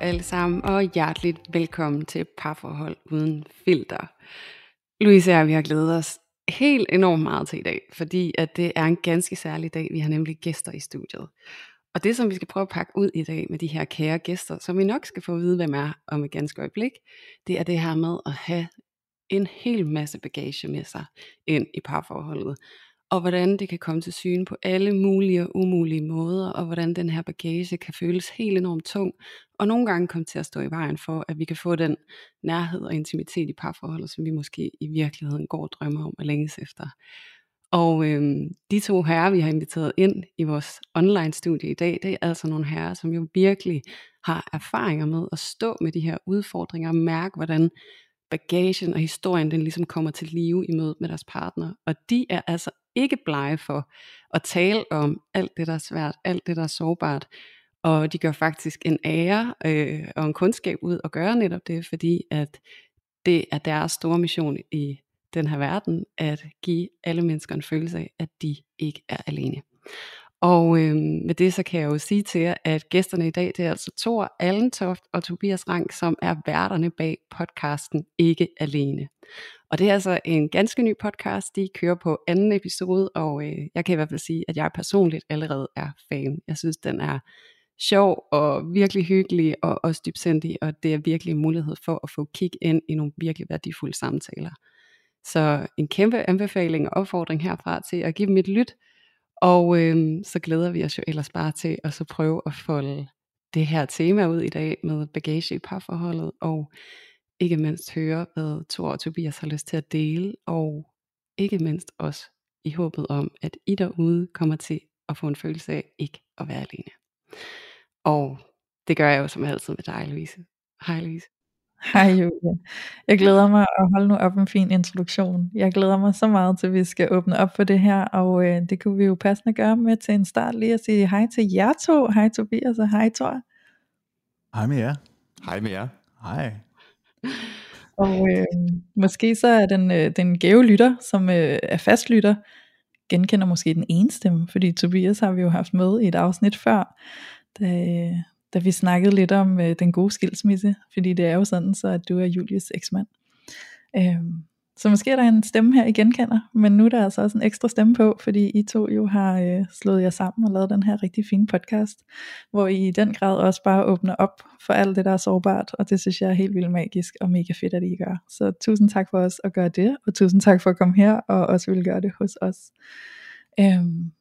Alle sammen, og hjerteligt velkommen til Parforhold Uden Filter. Louise og jeg, vi har glædet os helt enormt meget til i dag, fordi at det er en ganske særlig dag. Vi har nemlig gæster i studiet. Og det, som vi skal prøve at pakke ud i dag med de her kære gæster, som vi nok skal få at vide, hvem er om et ganske øjeblik, det er det her med at have en hel masse bagage med sig ind i parforholdet. Og hvordan det kan komme til syne på alle mulige og umulige måder, og hvordan den her bagage kan føles helt enormt tung, og nogle gange komme til at stå i vejen for, at vi kan få den nærhed og intimitet i parforholdet, som vi måske i virkeligheden går og drømmer om og længes efter. Og øhm, de to herrer, vi har inviteret ind i vores online studie i dag, det er altså nogle herrer, som jo virkelig har erfaringer med at stå med de her udfordringer og mærke, hvordan bagagen og historien, den ligesom kommer til live i mødet med deres partner. Og de er altså ikke blege for at tale om alt det, der er svært, alt det, der er sårbart. Og de gør faktisk en ære øh, og en kundskab ud at gøre netop det, fordi at det er deres store mission i den her verden, at give alle mennesker en følelse af, at de ikke er alene. Og øh, med det så kan jeg jo sige til jer, at gæsterne i dag, det er altså Thor Allentoft og Tobias Rank, som er værterne bag podcasten Ikke Alene. Og det er altså en ganske ny podcast, de kører på anden episode, og øh, jeg kan i hvert fald sige, at jeg personligt allerede er fan. Jeg synes, den er sjov og virkelig hyggelig og også dybsindig, og det er virkelig en mulighed for at få kig ind i nogle virkelig værdifulde samtaler. Så en kæmpe anbefaling og opfordring herfra til at give dem et lyt, og øh, så glæder vi os jo ellers bare til at så prøve at folde det her tema ud i dag med bagage i parforholdet, og ikke mindst høre, hvad Thor og Tobias har lyst til at dele, og ikke mindst også i håbet om, at I derude kommer til at få en følelse af ikke at være alene. Og det gør jeg jo som altid med dig, Louise. Hej Louise. Hej Julie. Jeg glæder mig at holde nu op en fin introduktion. Jeg glæder mig så meget til, at vi skal åbne op for det her, og øh, det kunne vi jo passende gøre med til en start lige at sige hej til jer to. Hej Tobias og hej Thor. Hej med jer. Hej med jer. Hej. Og øh, måske så er den, øh, den gave lytter, som øh, er fastlytter, genkender måske den ene stemme, fordi Tobias har vi jo haft med i et afsnit før, da, da vi snakkede lidt om øh, den gode skilsmisse, fordi det er jo sådan, så at du er Julies eksmand. Øh, så måske er der en stemme her, I genkender, men nu er der altså også en ekstra stemme på, fordi I to jo har øh, slået jer sammen og lavet den her rigtig fine podcast, hvor I i den grad også bare åbner op for alt det, der er sårbart, og det synes jeg er helt vildt magisk og mega fedt, at I gør. Så tusind tak for os at gøre det, og tusind tak for at komme her og også vil gøre det hos os. Øhm,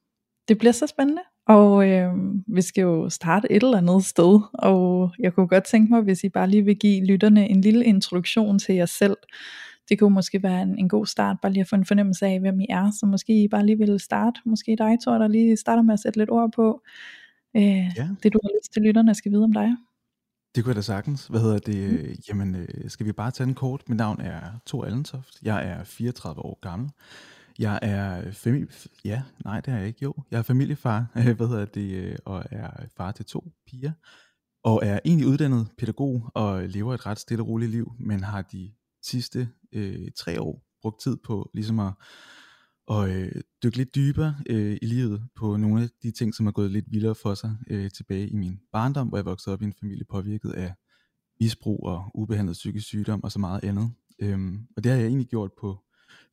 det bliver så spændende, og øhm, vi skal jo starte et eller andet sted, og jeg kunne godt tænke mig, hvis I bare lige vil give lytterne en lille introduktion til jer selv, det kunne måske være en, en god start, bare lige at få en fornemmelse af, hvem I er, så måske I bare lige vil starte, måske dig Thor, der lige starter med at sætte lidt ord på, øh, Ja. det du har lyst til lytterne skal vide om dig. Det kunne jeg da sagtens. Hvad hedder det? Mm. Jamen, øh, skal vi bare tage den kort? Mit navn er Thor Allentoft. Jeg er 34 år gammel. Jeg er familie... Ja, nej, det er jeg ikke. Jo, jeg er familiefar, hvad hedder det, øh, og er far til to piger. Og er egentlig uddannet pædagog og lever et ret stille og roligt liv, men har de sidste øh, tre år brugt tid på ligesom at, at øh, dykke lidt dybere øh, i livet på nogle af de ting, som er gået lidt vildere for sig øh, tilbage i min barndom, hvor jeg voksede op i en familie påvirket af misbrug og ubehandlet psykisk sygdom og så meget andet. Øhm, og det har jeg egentlig gjort på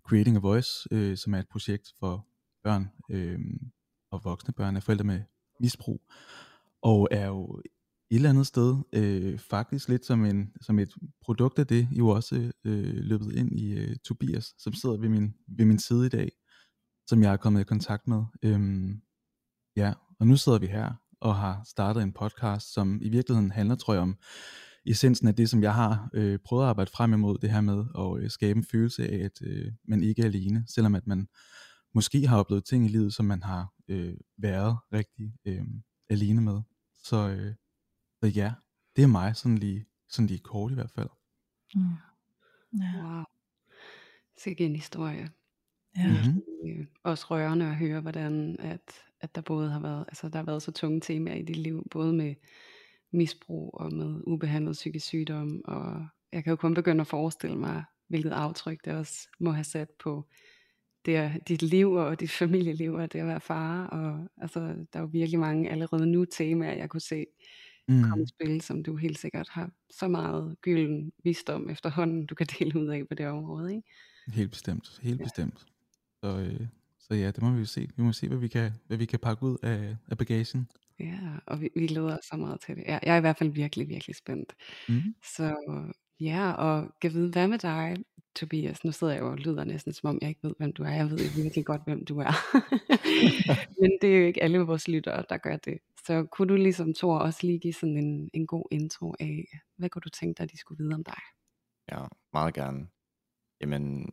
Creating a Voice, øh, som er et projekt for børn øh, og voksne børn af forældre med misbrug, og er jo et eller andet sted øh, faktisk lidt som, en, som et produkt af det, jo også øh, løbet ind i øh, Tobias, som sidder ved min, ved min side i dag, som jeg er kommet i kontakt med. Øhm, ja, og nu sidder vi her og har startet en podcast, som i virkeligheden handler, tror jeg, om essensen af det, som jeg har øh, prøvet at arbejde frem imod, det her med at øh, skabe en følelse af, at øh, man ikke er alene, selvom at man måske har oplevet ting i livet, som man har øh, været rigtig øh, alene med. Så, øh, så ja, det er mig sådan lige, sådan lige kort i hvert fald. Mm. Ja. Wow. Sikke en historie. Ja. Mhm. Øh, også rørende at høre, hvordan at, at der både har været, altså der har været så tunge temaer i dit liv, både med misbrug og med ubehandlet psykisk sygdom, og jeg kan jo kun begynde at forestille mig, hvilket aftryk det også må have sat på det, dit liv og dit familieliv, og det at være far, og altså, der er jo virkelig mange allerede nu temaer, jeg kunne se komme Mm. i spil, som du helt sikkert har så meget gylden visdom efterhånden, du kan dele ud af på det område, ikke? Helt bestemt, helt Ja. bestemt. Så, øh, så ja, det må vi jo se. Vi må se, hvad vi kan, hvad vi kan pakke ud af, af bagagen. Ja, og vi, vi glæder os så meget til det. Jeg, jeg er i hvert fald virkelig, virkelig spændt. Mm. Så ja, og kan vide, hvad med dig, Tobias? Nu sidder jeg jo og lyder næsten, som om jeg ikke ved, hvem du er. Jeg ved jo virkelig godt, hvem du er. Men det er jo ikke alle vores lyttere, der gør det. Så kunne du ligesom, Thor, også lige give sådan en, en god intro af, hvad kunne du tænke dig, de skulle vide om dig? Ja, meget gerne. Jamen,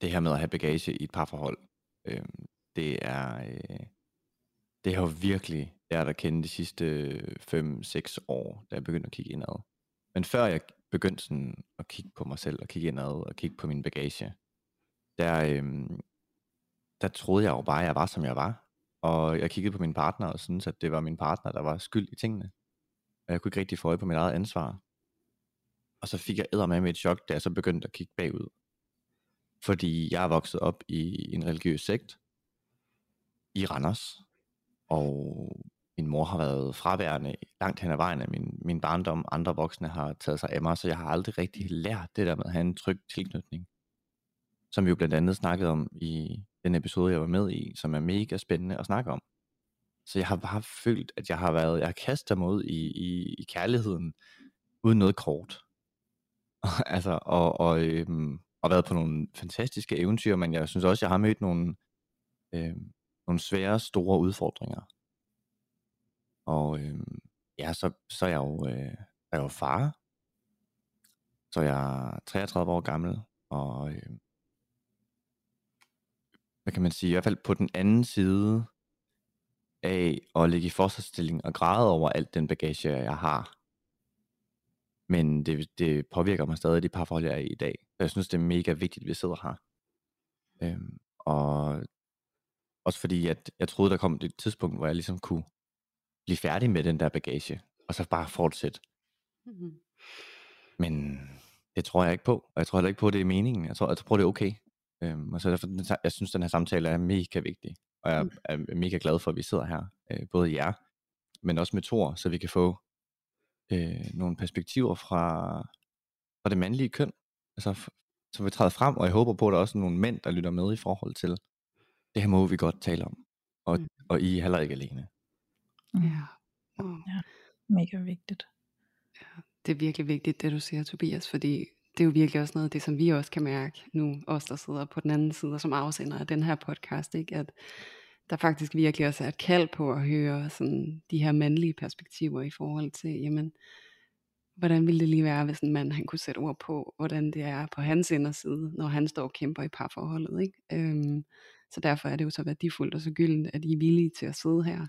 det her med at have bagage i et parforhold, øh, det er, øh, det har virkelig lært at kende de sidste øh, 5-6 år, da jeg begyndte at kigge indad. Men før jeg begyndte sådan at kigge på mig selv, og kigge indad, og kigge på min bagage, der, øhm, der troede jeg jo bare, at jeg var, som jeg var. Og jeg kiggede på min partner, og syntes, at det var min partner, der var skyld i tingene. Og jeg kunne ikke rigtig få øje på mit eget ansvar. Og så fik jeg eddermame med et chok, da jeg så begyndte at kigge bagud. Fordi jeg er vokset op i en religiøs sekt i Randers. Og min mor har været fraværende langt hen ad vejen af min, min barndom. Andre voksne har taget sig af mig, så jeg har aldrig rigtig lært det der med at have en tryg tilknytning. Som vi jo blandt andet snakkede om i den episode, jeg var med i, som er mega spændende at snakke om. Så jeg har bare følt, at jeg har været, jeg har kastet mig ud i, i, i kærligheden, uden noget kort. altså, og, og, øhm, og været på nogle fantastiske eventyr, men jeg synes også, jeg har mødt nogle, øhm, nogle svære, store udfordringer. Og øh, ja, så, så er jeg jo, øh, er jeg jo far. Så jeg er 33 år gammel, og øh, hvad kan man sige, i hvert fald på den anden side af at ligge i forsvarsstilling og græde over alt den bagage, jeg har. Men det, det påvirker mig stadig de parforhold, jeg er i i dag. Så jeg synes, det er mega vigtigt, at vi sidder her. Øhm, og også fordi, at jeg troede, der kom et tidspunkt, hvor jeg ligesom kunne blive færdig med den der bagage, og så bare fortsætte. Mhm. Men det tror jeg ikke på, og jeg tror heller ikke på, at det er meningen. Jeg tror, jeg tror det er okay. Øhm, og så derfor, jeg synes, den her samtale er mega vigtig, og jeg er mega glad for, at vi sidder her, øh, både jer, men også med Thor, så vi kan få øh, nogle perspektiver fra, fra det mandlige køn, altså så vi træder frem, og jeg håber på, at der er også nogle mænd, der lytter med i forhold til, det her må vi godt tale om, og, Mm. og I er heller ikke alene. Mm. Ja. Wow. Mega vigtigt. Det er virkelig vigtigt, det du siger, Tobias, fordi det er jo virkelig også noget af det, som vi også kan mærke nu, os der sidder på den anden side, og som afsender af den her podcast, ikke? at der faktisk virkelig også er et kald på at høre sådan, de her mandlige perspektiver i forhold til, jamen, hvordan ville det lige være, hvis en mand han kunne sætte ord på, hvordan det er på hans inderside, når han står og kæmper i parforholdet. Ikke? Øhm, så derfor er det jo så værdifuldt og så gyldent, at I er villige til at sidde her,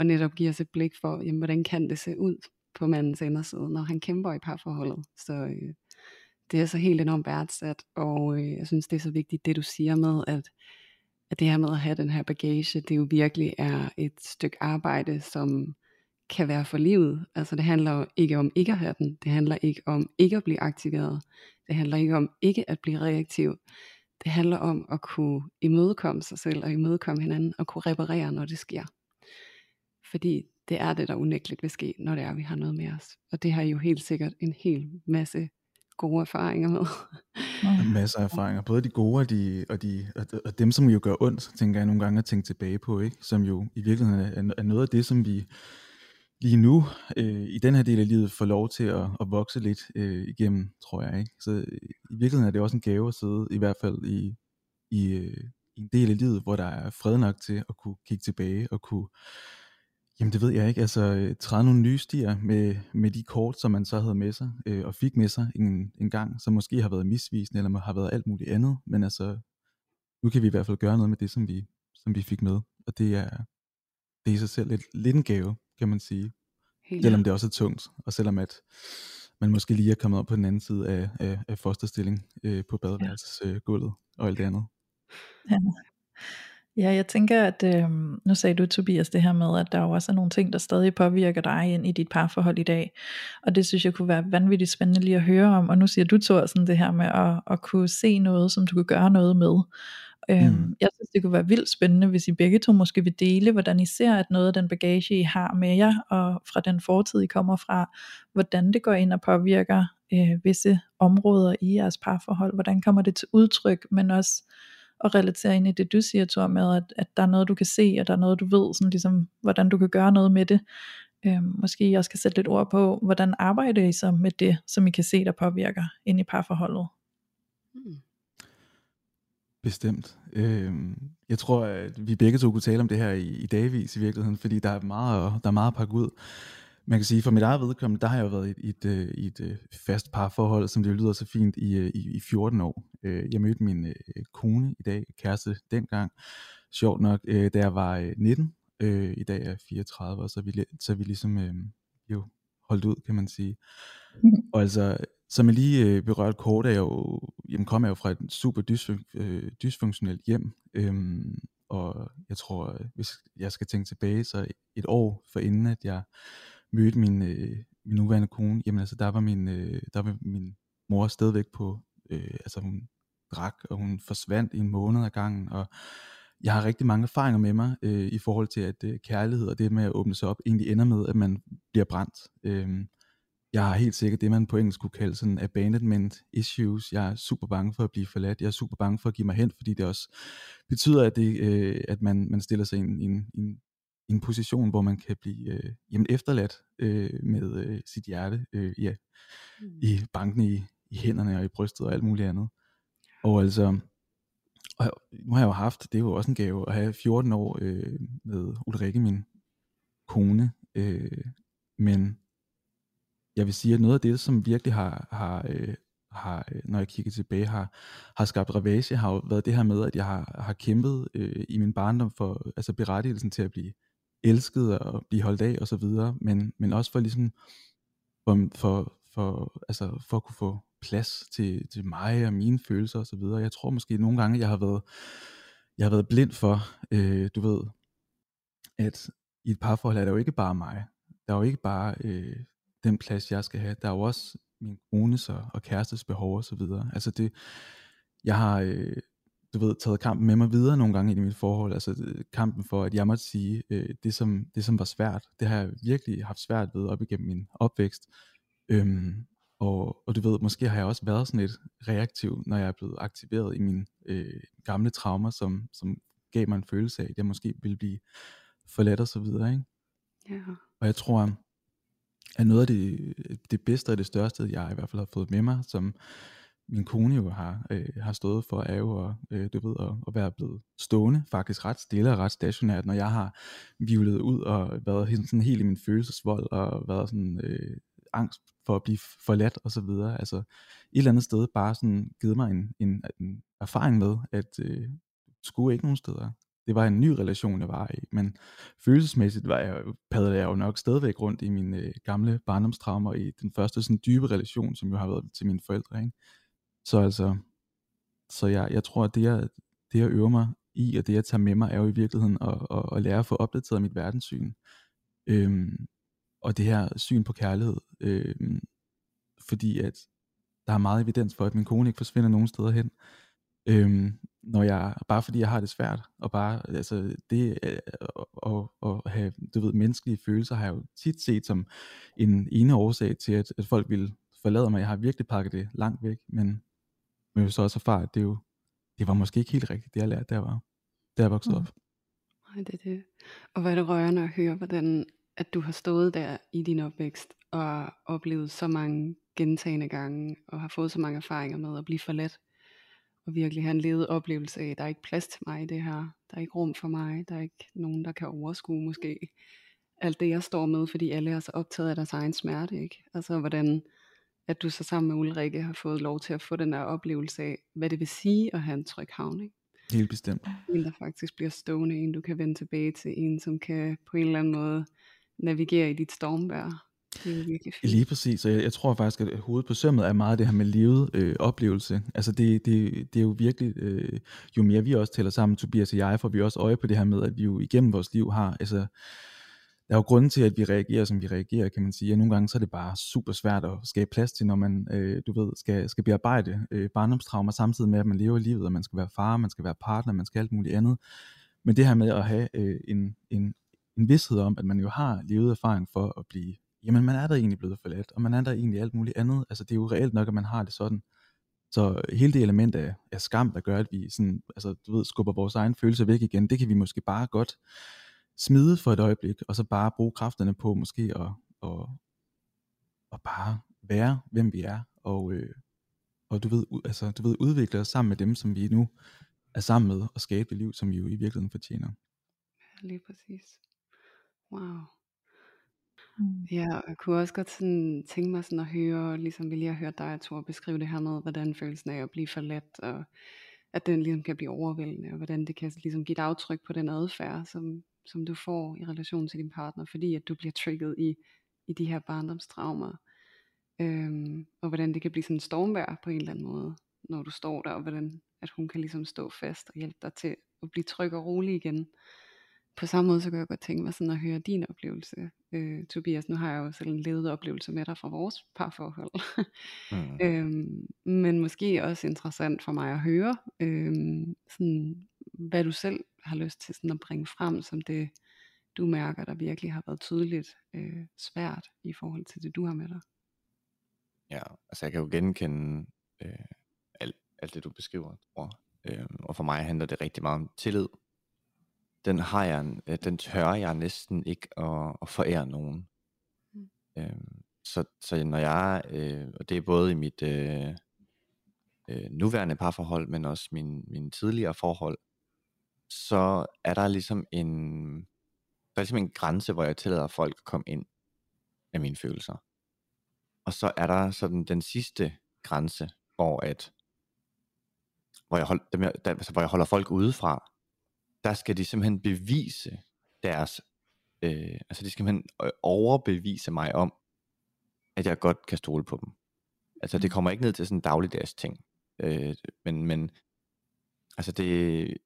og netop give os et blik for, jamen, hvordan kan det se ud på mandens inderside, når han kæmper i parforholdet. Så øh, det er så helt enormt værdsat, og øh, jeg synes, det er så vigtigt, det du siger med, at, at det her med at have den her bagage, det jo virkelig er et stykke arbejde, som kan være for livet. Altså det handler jo ikke om ikke at have den, det handler ikke om ikke at blive aktiveret, det handler ikke om ikke at blive reaktiv, det handler om at kunne imødekomme sig selv og imødekomme hinanden og kunne reparere, når det sker. Fordi det er det, der unægteligt vil ske, når det er, at vi har noget med os. Og det har I jo helt sikkert en hel masse gode erfaringer med. Masser af erfaringer, både de gode og, de, og, de, og, dem, som jo gør ondt, tænker jeg nogle gange at tænke tilbage på, ikke? som jo i virkeligheden er, er noget af det, som vi lige nu øh, i den her del af livet får lov til at, at vokse lidt øh, igennem, tror jeg. Ikke? Så øh, i virkeligheden er det også en gave at sidde, i hvert fald i, i, øh, i en del af livet, hvor der er fred nok til at kunne kigge tilbage og kunne Jamen det ved jeg ikke. Altså øh, træde nogle nye stier med, med de kort, som man så havde med sig, øh, og fik med sig en, en gang, som måske har været misvisende, eller har været alt muligt andet. Men altså, nu kan vi i hvert fald gøre noget med det, som vi, som vi fik med. Og det er, det er i sig selv lidt, lidt en gave, kan man sige. Helt selvom det også er tungt, og selvom at man måske lige er kommet op på den anden side af, af, af fosterstilling øh, på badeværelsesgulvet øh, og alt det andet. Ja. Ja, jeg tænker, at øh, nu sagde du, Tobias, det her med, at der jo også er nogle ting, der stadig påvirker dig ind i dit parforhold i dag. Og det synes jeg kunne være vanvittigt spændende lige at høre om. Og nu siger du, sådan det her med at, at kunne se noget, som du kan gøre noget med. Øhm, mm. Jeg synes, det kunne være vildt spændende, hvis I begge to måske vil dele, hvordan I ser, at noget af den bagage, I har med jer, og fra den fortid, I kommer fra, hvordan det går ind og påvirker øh, visse områder i jeres parforhold. Hvordan kommer det til udtryk, men også at relatere ind i det, du siger, Thor, med, at, at der er noget, du kan se, og der er noget, du ved, sådan ligesom, hvordan du kan gøre noget med det. Øhm, måske I også kan sætte lidt ord på, hvordan arbejder I så med det, som I kan se, der påvirker ind i parforholdet? Hmm. Bestemt. Øh, jeg tror, at vi begge to kunne tale om det her i, i dagvis i virkeligheden, fordi der er meget, der er meget at pakke ud. Man kan sige, for mit eget vedkommende, der har jeg jo været i et, et, øh, et, et øh, fast parforhold, som det lyder så fint, i, øh, i, i 14 år. Jeg mødte min kone i dag, kæreste dengang, sjovt nok, da jeg var 19. I dag er jeg 34, og så er vi, så vi ligesom jo holdt ud, kan man sige. Og altså, som jeg lige berørte kort, er jeg jo, jamen kom jeg jo fra et super dysfun- dysfunktionelt hjem, øhm, og jeg tror, hvis jeg skal tænke tilbage, så et år for inden, at jeg mødte min, øh, min nuværende kone, jamen altså, der var min, øh, der var min mor stadigvæk på, øh, altså hun drak, og hun forsvandt i en måned ad gangen, og jeg har rigtig mange erfaringer med mig øh, i forhold til, at øh, kærlighed og det med at åbne sig op, egentlig ender med, at man bliver brændt. Øh, jeg har helt sikkert det, man på engelsk kunne kalde sådan abandonment issues. Jeg er super bange for at blive forladt. Jeg er super bange for at give mig hen, fordi det også betyder, at, det, øh, at man, man stiller sig i en, en, en, en position, hvor man kan blive øh, jamen efterladt øh, med øh, sit hjerte øh, ja, mm. i banken i, i hænderne og i brystet og alt muligt andet. Og altså, og nu har jeg jo haft, det er jo også en gave, at have 14 år øh, med Ulrike, min kone, øh, men jeg vil sige, at noget af det, som virkelig har, har, øh, har øh, når jeg kigger tilbage, har, har skabt ravage, har jo været det her med, at jeg har, har kæmpet øh, i min barndom for altså berettigelsen til at blive elsket og blive holdt af og så videre, men, men også for ligesom for, for, for, altså for at kunne få plads til, til mig og mine følelser og så videre. Jeg tror måske nogle gange, jeg har været, jeg har været blind for, øh, du ved, at i et parforhold er det jo ikke bare mig. Der er jo ikke bare øh, den plads, jeg skal have. Der er jo også min kones og, og kærestes behov og så videre. Altså det, jeg har, øh, du ved, taget kampen med mig videre nogle gange i mit forhold. Altså kampen for, at jeg måtte sige, øh, det, som, det som var svært, det har jeg virkelig haft svært ved op igennem min opvækst. Øhm, og, og du ved, måske har jeg også været sådan lidt reaktiv, når jeg er blevet aktiveret i mine øh, gamle traumer, som, som gav mig en følelse af, at jeg måske ville blive forladt og så videre. Ikke? Ja. Og jeg tror, at noget af det, det bedste og det største, jeg i hvert fald har fået med mig, som min kone jo har, øh, har stået for, er jo at, øh, du ved, at, at være blevet stående, faktisk ret stille og ret stationært, når jeg har vivlet ud og været sådan helt i min følelsesvold, og været sådan øh, angst for at blive forladt og så videre. Altså et eller andet sted bare sådan givet mig en, en, en erfaring med, at øh, skulle ikke nogen steder det var en ny relation, jeg var i, men følelsesmæssigt var jeg, padlede jeg jo nok stadigvæk rundt i mine øh, gamle barndomstraumer i den første sådan dybe relation, som jo har været til mine forældre. Ikke? Så altså, så jeg, jeg tror, at det jeg, det jeg øver mig i, og det jeg tager med mig, er jo i virkeligheden at, at, at lære at få opdateret mit verdenssyn. Øhm, og det her syn på kærlighed. Øhm, fordi at der er meget evidens for, at min kone ikke forsvinder nogen steder hen. Øhm, når jeg, bare fordi jeg har det svært, og bare, altså det øh, at, at have, du ved, menneskelige følelser, har jeg jo tit set som en ene årsag til, at, at folk vil forlade mig. Jeg har virkelig pakket det langt væk, men men jo så også erfare, at det jo, det var måske ikke helt rigtigt, det jeg lærte, der var, der jeg voksede mm. op. Nej, det er det. Og hvad er det rørende at høre, hvordan at du har stået der i din opvækst, og oplevet så mange gentagende gange, og har fået så mange erfaringer med at blive forladt og virkelig have en levet oplevelse af, at der er ikke plads til mig i det her, der er ikke rum for mig, der er ikke nogen, der kan overskue måske alt det, jeg står med, fordi alle er så optaget af deres egen smerte, ikke? Altså, hvordan at du så sammen med Ulrikke har fået lov til at få den der oplevelse af, hvad det vil sige at have en tryg havn, ikke? Helt bestemt. En, der faktisk bliver stående, en du kan vende tilbage til, en som kan på en eller anden måde navigere i dit stormvær. Det er virkelig fint. Lige præcis, og jeg, jeg tror faktisk, at hovedet på sømmet er meget det her med levet øh, oplevelse. Altså det, det, det er jo virkelig, øh, jo mere vi også tæller sammen, Tobias og jeg, får vi også øje på det her med, at vi jo igennem vores liv har, altså der er jo grunden til, at vi reagerer, som vi reagerer, kan man sige. Og nogle gange så er det bare super svært at skabe plads til, når man, øh, du ved, skal, skal bearbejde øh, barndomstraumer, samtidig med, at man lever livet, og man skal være far, man skal være partner, man skal alt muligt andet. Men det her med at have øh, en, en, en vidshed om, at man jo har levet erfaring for at blive jamen man er der egentlig blevet forladt, og man er der egentlig alt muligt andet. Altså det er jo reelt nok, at man har det sådan. Så hele det element af, af skam, der gør, at vi sådan, altså, du ved, skubber vores egen følelser væk igen, det kan vi måske bare godt smide for et øjeblik, og så bare bruge kræfterne på måske at, at, at bare være, hvem vi er, og, øh, og du, ved, altså, du ved, udvikle os sammen med dem, som vi nu er sammen med, og skabe det liv, som vi jo i virkeligheden fortjener. Ja, lige præcis. Wow. Mm. Ja, og jeg kunne også godt sådan, tænke mig sådan at høre, ligesom vi lige har hørt dig, Thor, beskrive det her med, hvordan følelsen af at blive forladt, og at den ligesom kan blive overvældende, og hvordan det kan ligesom give et aftryk på den adfærd, som, som du får i relation til din partner, fordi at du bliver trigget i, i de her barndomstraumer. Øhm, og hvordan det kan blive sådan en stormvær på en eller anden måde, når du står der, og hvordan at hun kan ligesom stå fast og hjælpe dig til at blive tryg og rolig igen på samme måde, så kan jeg godt tænke mig sådan at høre din oplevelse, øh, Tobias. Nu har jeg jo selv en levet oplevelse med dig fra vores parforhold. mm. øhm, men måske også interessant for mig at høre, øhm, sådan, hvad du selv har lyst til sådan at bringe frem, som det du mærker, der virkelig har været tydeligt øh, svært i forhold til det, du har med dig. Ja, altså jeg kan jo genkende øh, alt, alt det, du beskriver, tror øh, Og for mig handler det rigtig meget om tillid den har jeg, øh, den tør jeg næsten ikke at, at forære nogen. Mm. Øhm, så, så når jeg, øh, og det er både i mit øh, øh, nuværende parforhold, men også min, min tidligere forhold, så er der ligesom en, der er ligesom en grænse, hvor jeg tillader folk at komme ind af mine følelser. Og så er der sådan den sidste grænse, hvor at hvor jeg, hold, der, altså, hvor jeg holder folk udefra, der skal de simpelthen bevise deres, øh, altså de skal simpelthen øh, overbevise mig om, at jeg godt kan stole på dem. Altså det mm. kommer ikke ned til sådan en dagligdags ting, øh, men, men altså det,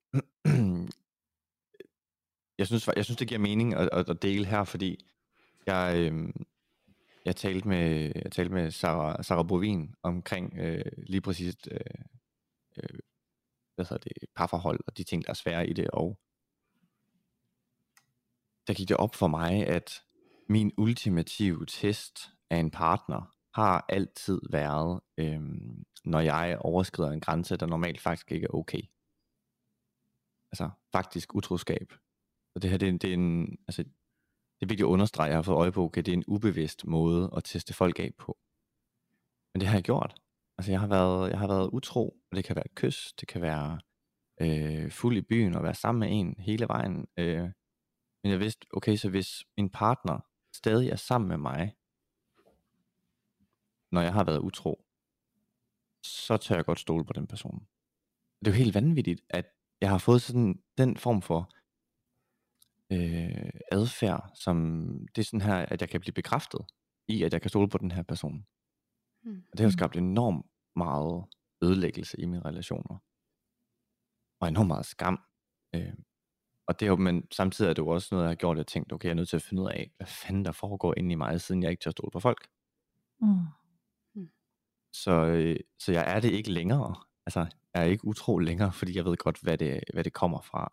jeg synes, jeg synes det giver mening at, at, at dele her, fordi jeg, øh, jeg talte med, jeg talte med Sarah, Sarah Bovin omkring øh, lige præcis øh, øh, hvad hedder det, parforhold og de ting, der er svære i det. Og der gik det op for mig, at min ultimative test af en partner har altid været, øhm, når jeg overskrider en grænse, der normalt faktisk ikke er okay. Altså faktisk utroskab. Og det her, det er, det er en, altså, det er vigtigt at understrege, jeg har fået øje på, okay, det er en ubevidst måde at teste folk af på. Men det har jeg gjort. Altså jeg har været, jeg har været utro, og det kan være et kys, det kan være øh, fuld i byen og være sammen med en hele vejen. Øh, men jeg vidste, okay, så hvis min partner stadig er sammen med mig, når jeg har været utro, så tør jeg godt stole på den person. Det er jo helt vanvittigt, at jeg har fået sådan den form for øh, adfærd, som det er sådan her, at jeg kan blive bekræftet i, at jeg kan stole på den her person. Mm. Og det har skabt enormt meget ødelæggelse i mine relationer. Og enormt meget skam. Øh, og det er jo, men samtidig er det jo også noget, jeg har gjort, jeg tænkt, okay, jeg er nødt til at finde ud af, hvad fanden der foregår inde i mig, siden jeg ikke tør stole på folk. Mm. mm. Så, øh, så jeg er det ikke længere. Altså, jeg er ikke utro længere, fordi jeg ved godt, hvad det, hvad det kommer fra.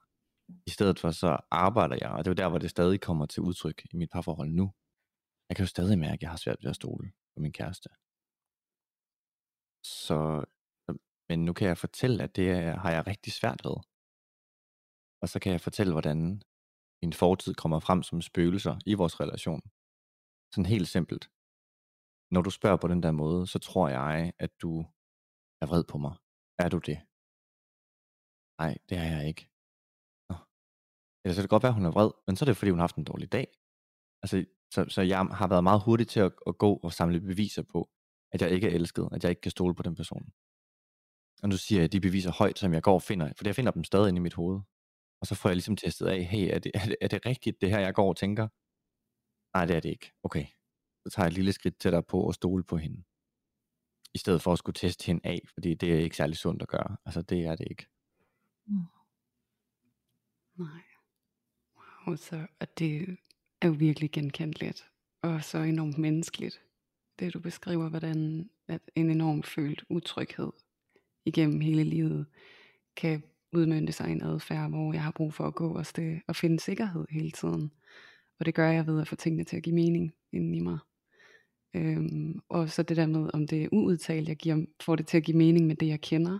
I stedet for, så arbejder jeg, og det er jo der, hvor det stadig kommer til udtryk i mit parforhold nu. Jeg kan jo stadig mærke, at jeg har svært ved at stole på min kæreste. Så, øh, men nu kan jeg fortælle, at det har jeg rigtig svært ved. Og så kan jeg fortælle, hvordan min fortid kommer frem som spøgelser i vores relation. Sådan helt simpelt. Når du spørger på den der måde, så tror jeg, at du er vred på mig. Er du det? Nej, det er jeg ikke. Nå. Eller så kan det godt være, at hun er vred, men så er det fordi, hun har haft en dårlig dag. Altså, så, så jeg har været meget hurtig til at, at gå og samle beviser på, at jeg ikke er elsket, at jeg ikke kan stole på den person. Og nu siger jeg de beviser højt, som jeg går og finder, for jeg finder dem stadig inde i mit hoved. Og så får jeg ligesom testet af, hey, er det, er det, er det rigtigt, det her jeg går og tænker? Nej, det er det ikke. Okay, så tager jeg et lille skridt tættere på at stole på hende. I stedet for at skulle teste hende af, fordi det er ikke særlig sundt at gøre. Altså, det er det ikke. Mm. Nej. Wow, så at det er jo virkelig genkendeligt. Og så enormt menneskeligt. Det du beskriver, hvordan at en enorm følt utryghed igennem hele livet kan udmønte sig i en adfærd, hvor jeg har brug for at gå og, sted, og finde sikkerhed hele tiden. Og det gør jeg ved at få tingene til at give mening inden i mig. Øhm, og så det der med, om det er uudtalt, jeg giver, får det til at give mening med det, jeg kender,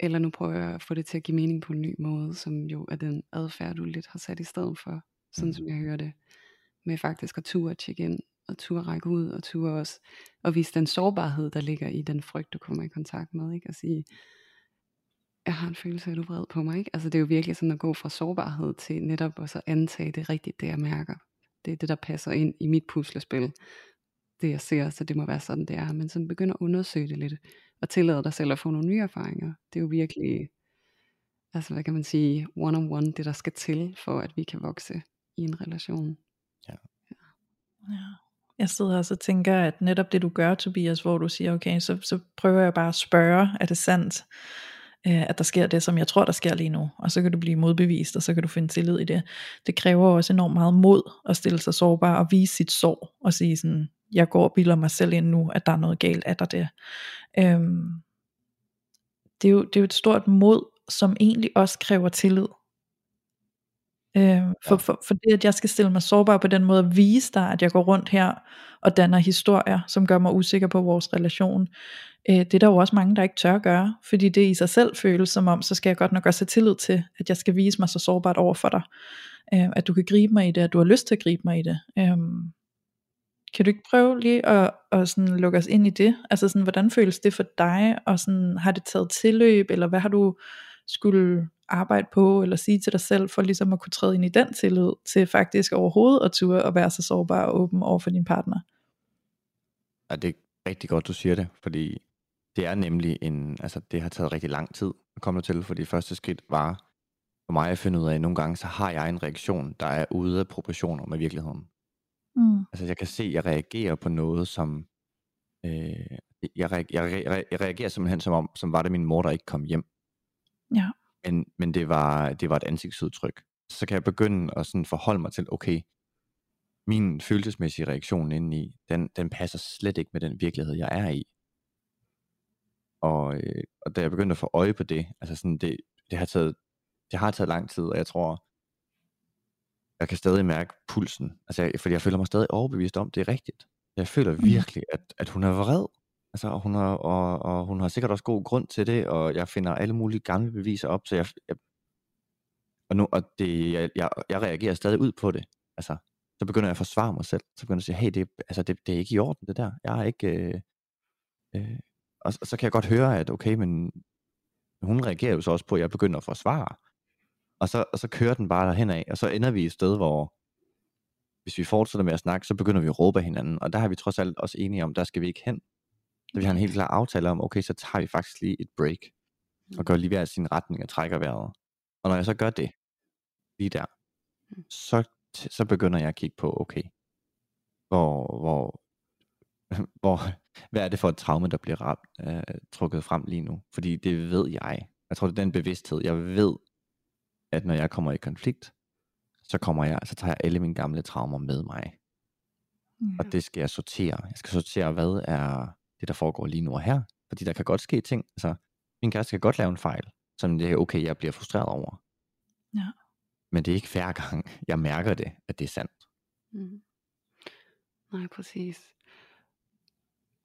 eller nu prøver jeg at få det til at give mening på en ny måde, som jo er den adfærd, du lidt har sat i stedet for, sådan som jeg hører det, med faktisk at ture at tjekke ind, og ture række ud, og ture også, og vise den sårbarhed, der ligger i den frygt, du kommer i kontakt med, ikke? Og sige, jeg har en følelse af, at du er vred på mig, ikke? Altså det er jo virkelig sådan at gå fra sårbarhed til netop også at antage det rigtigt, det jeg mærker. Det er det, der passer ind i mit puslespil, det jeg ser, så det må være sådan, det er. Men så begynder at undersøge det lidt, og tillade dig selv at få nogle nye erfaringer. Det er jo virkelig, altså hvad kan man sige, one on one, det der skal til, for at vi kan vokse i en relation. Ja. Ja. Jeg sidder også og tænker, at netop det du gør, Tobias, hvor du siger, okay, så, så prøver jeg bare at spørge, er det sandt, øh, at der sker det, som jeg tror, der sker lige nu, og så kan du blive modbevist, og så kan du finde tillid i det. Det kræver også enormt meget mod at stille sig sårbar og vise sit sorg, og sige sådan, jeg går og bilder mig selv ind nu, at der er noget galt, at der det. Øhm, det, er jo, det er jo et stort mod, som egentlig også kræver tillid. Øhm, for, for, for det at jeg skal stille mig sårbar på den måde at vise dig at jeg går rundt her og danner historier som gør mig usikker på vores relation øh, det er der jo også mange der ikke tør gøre fordi det i sig selv føles som om så skal jeg godt nok også have tillid til at jeg skal vise mig så sårbart over for dig. Øh, at du kan gribe mig i det at du har lyst til at gribe mig i det. Øh, kan du ikke prøve lige at, at sådan lukke os ind i det? Altså sådan hvordan føles det for dig og sådan har det taget tilløb eller hvad har du skulle arbejde på, eller sige til dig selv, for ligesom at kunne træde ind i den tillid, til faktisk overhovedet at ture og være så sårbar og åben over for din partner. Ja, det er rigtig godt, du siger det, fordi det er nemlig en, altså det har taget rigtig lang tid at komme til, fordi første skridt var for mig at finde ud af, at nogle gange så har jeg en reaktion, der er ude af proportioner med virkeligheden. Mm. Altså jeg kan se, at jeg reagerer på noget, som, øh, jeg, reagerer, jeg, jeg reagerer simpelthen som om, som var det min mor, der ikke kom hjem. Ja. Men, men det, var, det var et ansigtsudtryk. Så kan jeg begynde at sådan forholde mig til, okay, min følelsesmæssige reaktion indeni, den, den passer slet ikke med den virkelighed, jeg er i. Og, øh, og da jeg begyndte at få øje på det, altså sådan det, det har taget, det har taget lang tid, og jeg tror, jeg kan stadig mærke pulsen, altså jeg, fordi jeg føler mig stadig overbevist om, det er rigtigt. Jeg føler Mm. virkelig, at, at hun er vred, Altså, og hun, har, og, og hun har sikkert også god grund til det, og jeg finder alle mulige gamle beviser op, så jeg, jeg og nu, og det, jeg, jeg, jeg reagerer stadig ud på det. Altså, så begynder jeg at forsvare mig selv. Så begynder jeg at sige, hey, det, altså, det, det er ikke i orden, det der. Jeg er ikke... Øh, øh, og, og så kan jeg godt høre, at okay, men hun reagerer jo så også på, at jeg begynder at forsvare. Og så, og så kører den bare derhen af, og så ender vi et sted, hvor hvis vi fortsætter med at snakke, så begynder vi at råbe af hinanden. Og der har vi trods alt også enige om, der skal vi ikke hen. Så vi har en helt klar aftale om, okay, så tager vi faktisk lige et break, og går lige hver sin retning og trækker vejret. Og når jeg så gør det, lige der, så, så begynder jeg at kigge på, okay, hvor, hvor, hvor, hvad er det for et traume, der bliver ramt, øh, trukket frem lige nu? Fordi det ved jeg. Jeg tror, det er den bevidsthed. Jeg ved, at når jeg kommer i konflikt, så kommer jeg, så tager jeg alle mine gamle traumer med mig. Mm. Og det skal jeg sortere. Jeg skal sortere, hvad er det, der foregår lige nu og her. Fordi der kan godt ske ting. Altså, min kæreste kan godt lave en fejl, som det er okay, jeg bliver frustreret over. Ja. Men det er ikke hver gang, jeg mærker det, at det er sandt. Mm. Nej, præcis.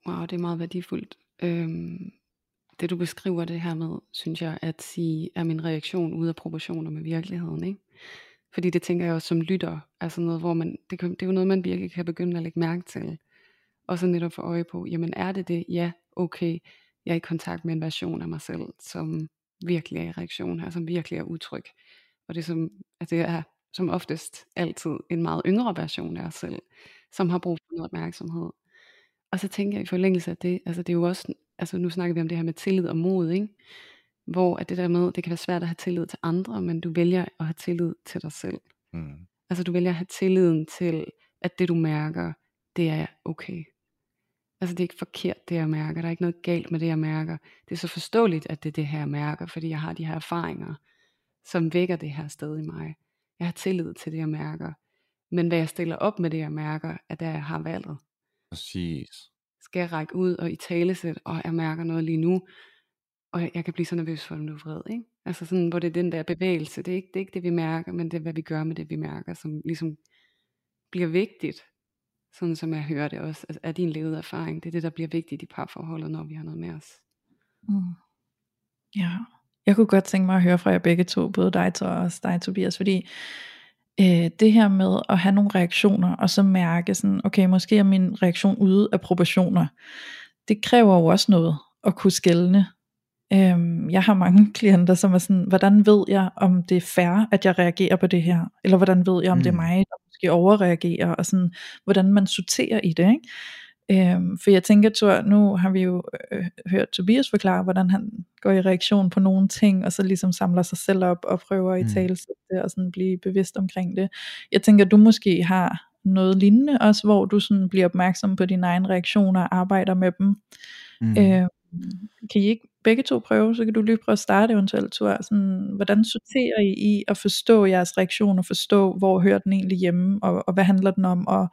Wow, det er meget værdifuldt. Øhm, det du beskriver det her med, synes jeg, at sige, er min reaktion ude af proportioner med virkeligheden, ikke? Fordi det tænker jeg også som lytter, altså noget, hvor man, det, kan, det er jo noget, man virkelig kan begynde at lægge mærke til. Og så netop få øje på, jamen er det det? Ja, okay, jeg er i kontakt med en version af mig selv, som virkelig er i reaktion her, som virkelig er utryg. Og det som, at det er som oftest altid en meget yngre version af os selv, som har brug for noget opmærksomhed. Og så tænker jeg i forlængelse af det, altså det er jo også, altså nu snakker vi om det her med tillid og mod, ikke? Hvor at det der med, det kan være svært at have tillid til andre, men du vælger at have tillid til dig selv. Mm. Altså du vælger at have tilliden til, at det du mærker, det er okay. Altså det er ikke forkert det jeg mærker, der er ikke noget galt med det jeg mærker. Det er så forståeligt at det er det her jeg mærker, fordi jeg har de her erfaringer, som vækker det her sted i mig. Jeg har tillid til det jeg mærker. Men hvad jeg stiller op med det jeg mærker, er der jeg har valget. Præcis. Skal jeg række ud og i talesæt, og jeg mærker noget lige nu, og jeg, kan blive så nervøs for, at du er vred, ikke? Altså sådan, hvor det er den der bevægelse, det er, ikke, det er ikke det vi mærker, men det er hvad vi gør med det vi mærker, som ligesom bliver vigtigt, sådan som jeg hører det også, altså, er din levede erfaring, det er det der bliver vigtigt i parforholdet, når vi har noget med os. Mm. Ja, jeg kunne godt tænke mig at høre fra jer begge to, både dig og dig Tobias, fordi øh, det her med at have nogle reaktioner, og så mærke sådan, okay, måske er min reaktion ude af proportioner, det kræver jo også noget at kunne skælne. Øhm, jeg har mange klienter, som er sådan, hvordan ved jeg, om det er fair, at jeg reagerer på det her? Eller hvordan ved jeg, om mm. det er mig, der måske overreagerer? Og sådan, hvordan man sorterer i det, ikke? Øhm, for jeg tænker, Thor, nu har vi jo øh, hørt Tobias forklare, hvordan han går i reaktion på nogle ting, og så ligesom samler sig selv op og prøver i tale det, og sådan blive bevidst omkring det. Jeg tænker, du måske har noget lignende også, hvor du sådan bliver opmærksom på dine egne reaktioner og arbejder med dem. Mm. Øhm, kan I ikke begge to prøve, så kan du lige prøve at starte eventuelt, Thor. Sådan, hvordan sorterer I i at forstå jeres reaktion, og forstå, hvor hører den egentlig hjemme, og, og hvad handler den om, og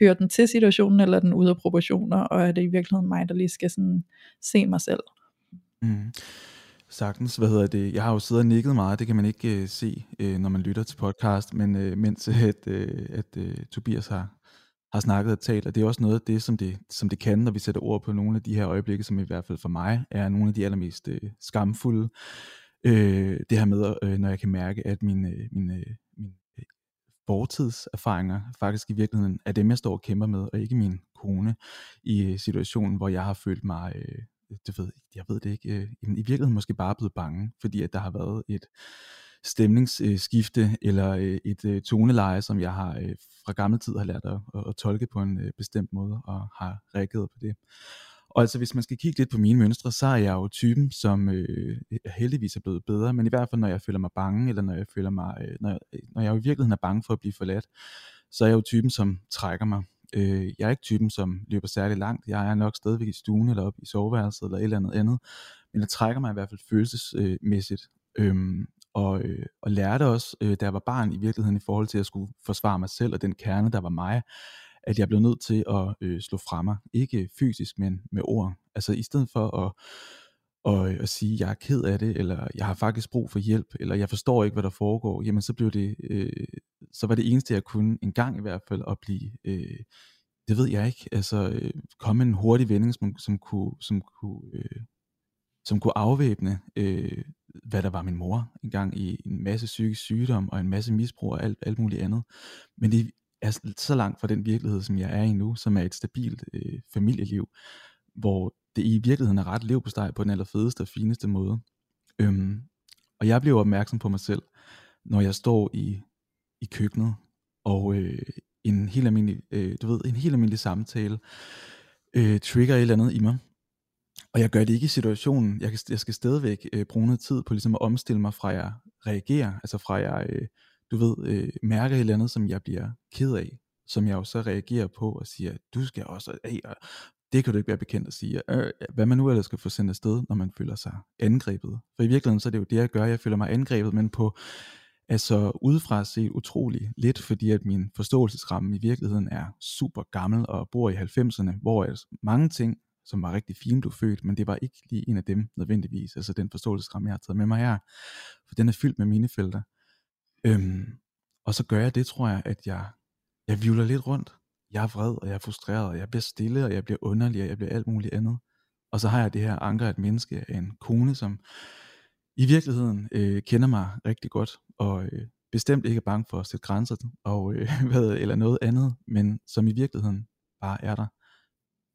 hører den til situationen, eller den ude af proportioner, og er det i virkeligheden mig, der lige skal sådan se mig selv? Mm. Sagtens, hvad hedder det? Jeg har jo siddet og nikket meget, det kan man ikke øh, se, øh, når man lytter til podcast, men øh, mens at, øh, at øh, Tobias har, har snakket og talt, og det er også noget af det, som det, som det kan, når vi sætter ord på nogle af de her øjeblikke, som i hvert fald for mig er nogle af de allermest øh, skamfulde. Øh, det her med, øh, når jeg kan mærke, at mine, øh, mine, øh, mine øh, fortidserfaringer faktisk i virkeligheden er dem, jeg står og kæmper med, og ikke min kone i øh, situationen, hvor jeg har følt mig, øh, det ved, jeg ved det ikke, øh, i virkeligheden måske bare blevet bange, fordi at der har været et, stemningsskifte eller øh, et øh, toneleje, som jeg har øh, fra gammel tid har lært at, at tolke på en bestemt måde og har reageret på det. Og altså hvis man skal kigge lidt på mine mønstre, så er jeg jo typen, som øh, heldigvis er blevet bedre, men i hvert fald når jeg føler mig bange, eller når jeg føler mig, øh, når, jeg, når jeg i virkeligheden er bange for at blive forladt, så er jeg jo typen, som trækker mig. Øh, jeg er ikke typen, som løber særlig langt. Jeg er nok stadigvæk i stuen, eller op i soveværelset, eller et eller andet andet. Men jeg trækker mig i hvert fald følelsesmæssigt. Øhm, og, øh, og lærte også, øh, da jeg var barn i virkeligheden i forhold til at skulle forsvare mig selv og den kerne, der var mig, at jeg blev nødt til at øh, slå fra mig. Ikke fysisk, men med ord. Altså i stedet for at, og, øh, at sige, jeg er ked af det, eller jeg har faktisk brug for hjælp, eller jeg forstår ikke, hvad der foregår, jamen så blev det, øh, så var det eneste, jeg kunne en gang i hvert fald at blive, øh, det ved jeg ikke, altså øh, komme en hurtig vending, som, som kunne, som kunne, øh, som kunne afvæbne øh, hvad der var min mor engang i en masse psykisk sygdom og en masse misbrug og alt, alt muligt andet. Men det er så langt fra den virkelighed, som jeg er i nu, som er et stabilt øh, familieliv, hvor det i virkeligheden er ret liv på steg på den allerfedeste og fineste måde. Øhm, og jeg bliver opmærksom på mig selv, når jeg står i, i køkkenet, og øh, en helt almindelig, øh, du ved, en helt almindelig samtale øh, trigger et eller andet i mig, og jeg gør det ikke i situationen. Jeg, kan, jeg skal stadigvæk øh, bruge noget tid på ligesom at omstille mig fra jeg reagerer, altså fra jeg, øh, du ved, øh, mærker et eller andet, som jeg bliver ked af, som jeg jo så reagerer på og siger, du skal også, hey, det kan du ikke være bekendt at sige, øh, hvad man nu ellers skal få sendt afsted, når man føler sig angrebet. For i virkeligheden så er det jo det, jeg gør, jeg føler mig angrebet, men på altså udefra set utrolig lidt, fordi at min forståelsesramme i virkeligheden er super gammel og bor i 90'erne, hvor altså mange ting som var rigtig fint, du født, men det var ikke lige en af dem nødvendigvis, altså den forståelsesramme, jeg har taget med mig her, for den er fyldt med mine felter. Øhm, og så gør jeg det, tror jeg, at jeg, jeg vivler lidt rundt. Jeg er vred, og jeg er frustreret, og jeg bliver stille, og jeg bliver underlig, og jeg bliver alt muligt andet. Og så har jeg det her anker af et menneske, af en kone, som i virkeligheden øh, kender mig rigtig godt, og øh, bestemt ikke er bange for at sætte grænser, og, øh, hvad, eller noget andet, men som i virkeligheden bare er der.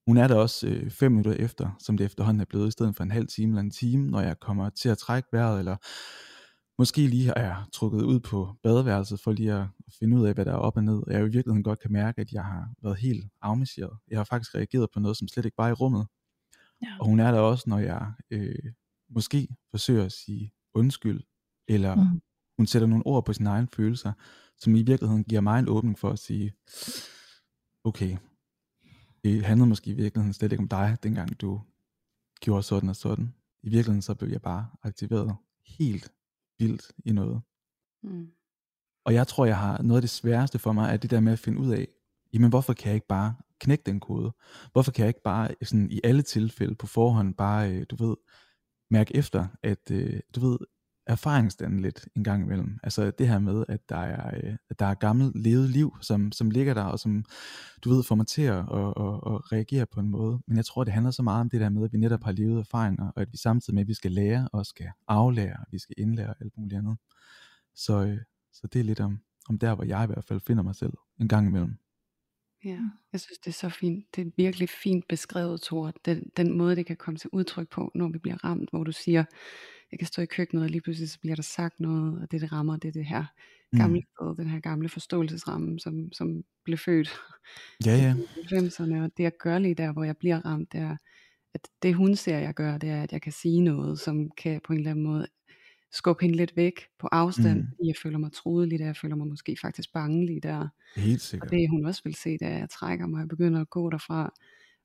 Hun er der også øh, fem minutter efter, som det efterhånden er blevet, i stedet for en halv time eller en time, når jeg kommer til at trække vejret, eller måske lige er trukket ud på badeværelset for lige at finde ud af, hvad der er op og ned. Og jeg jo i virkeligheden godt kan mærke, at jeg har været helt afmarcheret. Jeg har faktisk reageret på noget, som slet ikke var i rummet. Ja. Og hun er der også, når jeg øh, måske forsøger at sige undskyld, eller mm. hun sætter nogle ord på sine egne følelser, som i virkeligheden giver mig en åbning for at sige, okay, det handlede måske i virkeligheden slet ikke om dig, dengang du gjorde sådan og sådan. I virkeligheden så blev jeg bare aktiveret helt vildt i noget. Mm. Og jeg tror, jeg har noget af det sværeste for mig, er det der med at finde ud af, jamen hvorfor kan jeg ikke bare knække den kode? Hvorfor kan jeg ikke bare sådan i alle tilfælde på forhånd bare, øh, du ved, mærke efter, at øh, du ved, erfaringsdanne lidt en gang imellem. Altså det her med, at der er, øh, at der er gammelt levet liv, som, som ligger der, og som du ved, får mig til at, reagerer reagere på en måde. Men jeg tror, det handler så meget om det der med, at vi netop har levet erfaringer, og at vi samtidig med, at vi skal lære, og skal aflære, og vi skal indlære alt muligt andet. Så, øh, så det er lidt om, om der, hvor jeg i hvert fald finder mig selv en gang imellem. Ja, jeg synes det er så fint. Det er virkelig fint beskrevet, Thor. Den, den måde, det kan komme til udtryk på, når vi bliver ramt, hvor du siger, jeg kan stå i køkkenet, og lige pludselig så bliver der sagt noget, og det, det rammer, det er det her gamle mm. sted, den her gamle forståelsesramme, som, som blev født ja, ja. i 90'erne, og det jeg gør lige der, hvor jeg bliver ramt, det er, at det hun ser, jeg gør, det er, at jeg kan sige noget, som kan på en eller anden måde skubbe hende lidt væk på afstand, mm. fordi jeg føler mig truet lige der, jeg føler mig måske faktisk bange lige der. Helt sikkert. Og det hun også vil se, det er, at jeg trækker mig og begynder at gå derfra.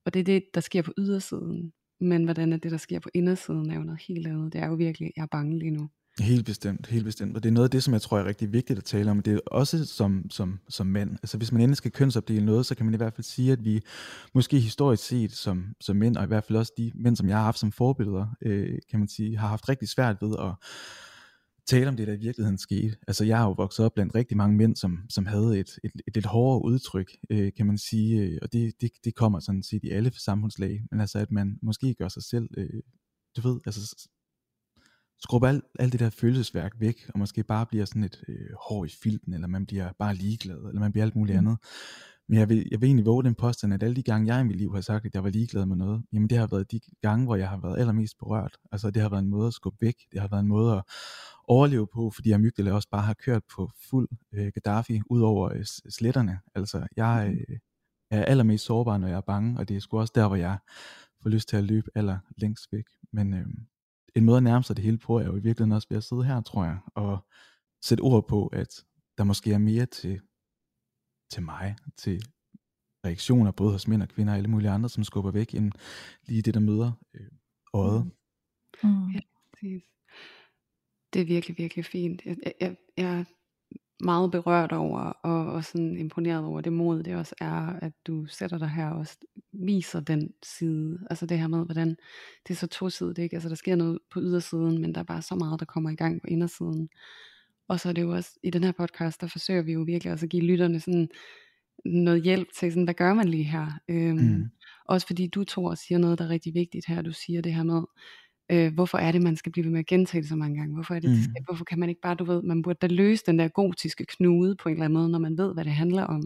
Og det er det, der sker på ydersiden. Men hvordan er det, der sker på indersiden, er jo noget helt andet. Det er jo virkelig, jeg er bange lige nu. Helt bestemt, helt bestemt. Og det er noget af det, som jeg tror er rigtig vigtigt at tale om. Det er også som, som, som mænd. Altså hvis man endelig skal kønsopdele noget, så kan man i hvert fald sige, at vi måske historisk set som, som mænd, og i hvert fald også de mænd, som jeg har haft som forbilleder, øh, kan man sige, har haft rigtig svært ved at tale om det, der i virkeligheden skete. Altså jeg har jo vokset op blandt rigtig mange mænd, som, som havde et, et, et lidt hårdere udtryk, øh, kan man sige, øh, og det, det, det kommer sådan set i alle samfundslag, men altså at man måske gør sig selv, øh, du ved, altså skrubbe alt, alt det der følelsesværk væk, og måske bare bliver sådan et øh, hår i filten, eller man bliver bare ligeglad, eller man bliver alt muligt mm. andet. Men jeg vil, jeg vil egentlig våge den påstand, at alle de gange, jeg i mit liv har sagt, at jeg var ligeglad med noget, jamen det har været de gange, hvor jeg har været allermest berørt. Altså det har været en måde at skubbe væk, det har været en måde at overleve på, fordi amygdala også bare har kørt på fuld øh, Gaddafi ud over øh, sletterne. Altså jeg øh, er allermest sårbar, når jeg er bange, og det er sgu også der, hvor jeg får lyst til at løbe aller længst væk. Men øh, en måde at nærme sig det hele på, er jo i virkeligheden også ved at sidde her, tror jeg, og sætte ord på, at der måske er mere til, til mig, til reaktioner, både hos mænd og kvinder og alle mulige andre, som skubber væk, end lige det, der møder øh, øjet. Mm. mm. Ja, præcis. Det er virkelig, virkelig fint. Jeg, jeg, jeg er meget berørt over, og, og sådan imponeret over det mod, det også er, at du sætter dig her og også viser den side. Altså det her med, hvordan det er så tosidigt, ikke? Altså der sker noget på ydersiden, men der er bare så meget, der kommer i gang på indersiden. Og så er det jo også, i den her podcast, der forsøger vi jo virkelig også at give lytterne sådan noget hjælp til, sådan, hvad gør man lige her? Øhm, mm. Også fordi du tror og siger noget, der er rigtig vigtigt her. Du siger det her med, øh, hvorfor er det, man skal blive ved med at gentage det så mange gange? Hvorfor, er det, mm. det skal, hvorfor kan man ikke bare, du ved, man burde da løse den der gotiske knude på en eller anden måde, når man ved, hvad det handler om.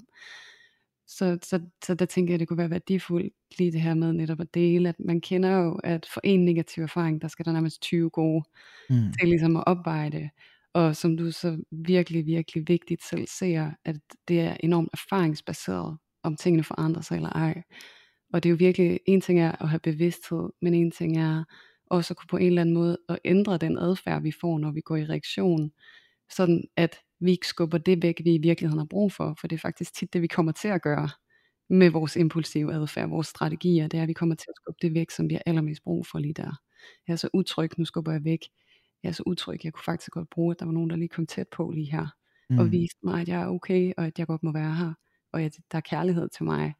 Så, så, så der tænker jeg, det kunne være værdifuldt lige det her med netop at dele, at man kender jo, at for en negativ erfaring, der skal der nærmest 20 gode mm. til ligesom at opveje det. Og som du så virkelig, virkelig vigtigt selv ser, at det er enormt erfaringsbaseret, om tingene forandrer sig eller ej. Og det er jo virkelig, en ting er at have bevidsthed, men en ting er også at kunne på en eller anden måde at ændre den adfærd, vi får, når vi går i reaktion, sådan at vi ikke skubber det væk, vi i virkeligheden har brug for, for det er faktisk tit det, vi kommer til at gøre med vores impulsive adfærd, vores strategier, det er, at vi kommer til at skubbe det væk, som vi har allermest brug for lige der. Jeg er så utryg, nu skubber jeg væk. Jeg er så utryg, jeg kunne faktisk godt bruge, at der var nogen, der lige kom tæt på lige her, mm. og viste mig, at jeg er okay, og at jeg godt må være her, og at der er kærlighed til mig.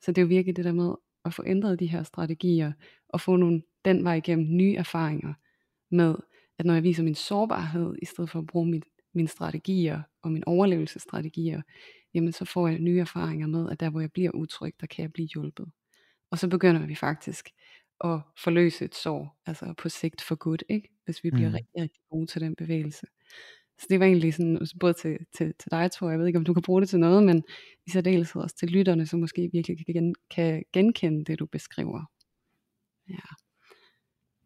Så det er jo virkelig det der med at få ændret de her strategier, og få nogle, den vej igennem nye erfaringer med, at når jeg viser min sårbarhed, i stedet for at bruge mit, mine strategier og mine overlevelsesstrategier, jamen så får jeg nye erfaringer med, at der hvor jeg bliver utryg, der kan jeg blive hjulpet. Og så begynder vi faktisk at forløse et sår, altså på sigt for godt, ikke? hvis vi bliver mm. rigtig, rigtig gode til den bevægelse. Så det var egentlig sådan, både til, til, til dig, tror jeg, jeg ved ikke, om du kan bruge det til noget, men i særdeleshed også til lytterne, som måske virkelig kan, gen, kan genkende det, du beskriver. Ja.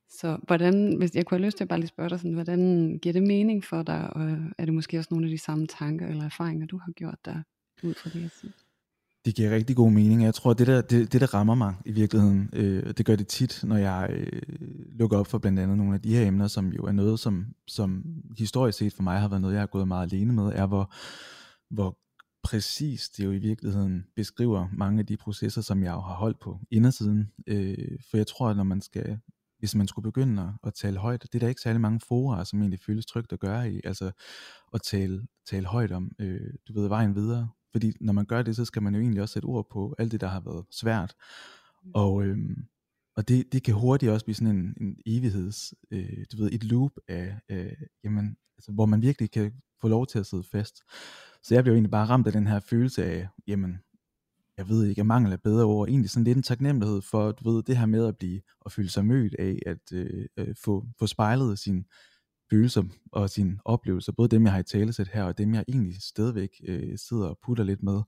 Så hvordan, hvis jeg kunne have lyst til at bare lige spørge dig sådan, hvordan giver det mening for dig, og er det måske også nogle af de samme tanker eller erfaringer, du har gjort der ud fra det, jeg siger? Det giver rigtig god mening. Jeg tror, det der, det, det der rammer mig i virkeligheden, øh, det gør det tit, når jeg øh, lukker op for blandt andet nogle af de her emner, som jo er noget, som, som historisk set for mig har været noget, jeg har gået meget alene med, er hvor, hvor præcis det jo i virkeligheden beskriver mange af de processer, som jeg jo har holdt på indersiden. Øh, for jeg tror, at når man skal, hvis man skulle begynde at, at tale højt, det er der ikke særlig mange forer, som egentlig føles trygt at gøre i, altså at tale, tale højt om, øh, du ved, vejen videre. Fordi når man gør det, så skal man jo egentlig også sætte ord på alt det, der har været svært. Og, øh, og det, det kan hurtigt også blive sådan en, en evigheds, øh, du ved, et loop af, øh, jamen, altså, hvor man virkelig kan få lov til at sidde fast. Så jeg blev egentlig bare ramt af den her følelse af, jamen, jeg ved ikke, at mangel er bedre ord, egentlig sådan lidt en taknemmelighed for, du ved, det her med at blive, og føle sig mødt af, at øh, øh få, få spejlet sin følelser og sine oplevelser, både dem jeg har i talesæt her, og dem jeg egentlig stadigvæk øh, sidder og putter lidt med,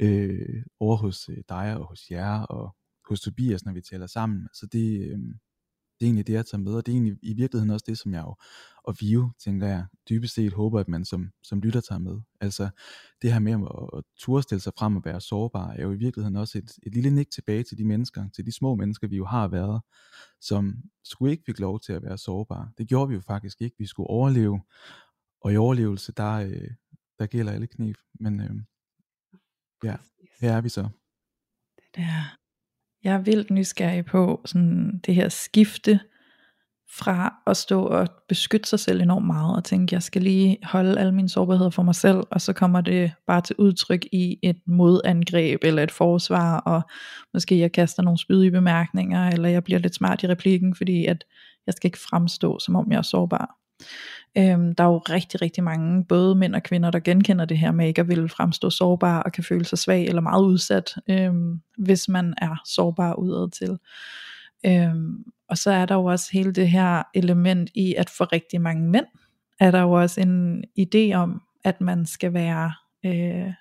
øh, over hos øh, dig og hos jer, og hos Tobias, når vi taler sammen. Så det, øh, det er egentlig det, jeg tager med, og det er egentlig i virkeligheden også det, som jeg jo, og vi jo, tænker jeg, dybest set håber, at man som, som lytter tager med. Altså det her med at, at turde stille sig frem og være sårbar, er jo i virkeligheden også et, et lille nik tilbage til de mennesker, til de små mennesker, vi jo har været, som skulle ikke fik lov til at være sårbare. Det gjorde vi jo faktisk ikke. Vi skulle overleve, og i overlevelse, der, øh, der gælder alle knep. Men øh, ja, her er vi så. Ja. Jeg er vildt nysgerrig på sådan det her skifte fra at stå og beskytte sig selv enormt meget og tænke, jeg skal lige holde alle mine sårbarheder for mig selv, og så kommer det bare til udtryk i et modangreb eller et forsvar, og måske jeg kaster nogle spydige bemærkninger, eller jeg bliver lidt smart i replikken, fordi at jeg skal ikke fremstå, som om jeg er sårbar. Øhm, der er jo rigtig, rigtig mange, både mænd og kvinder, der genkender det her med ikke at ville fremstå sårbar og kan føle sig svag eller meget udsat, øhm, hvis man er sårbar udad til. Øhm, og så er der jo også hele det her element i, at for rigtig mange mænd, er der jo også en idé om, at man skal være øh,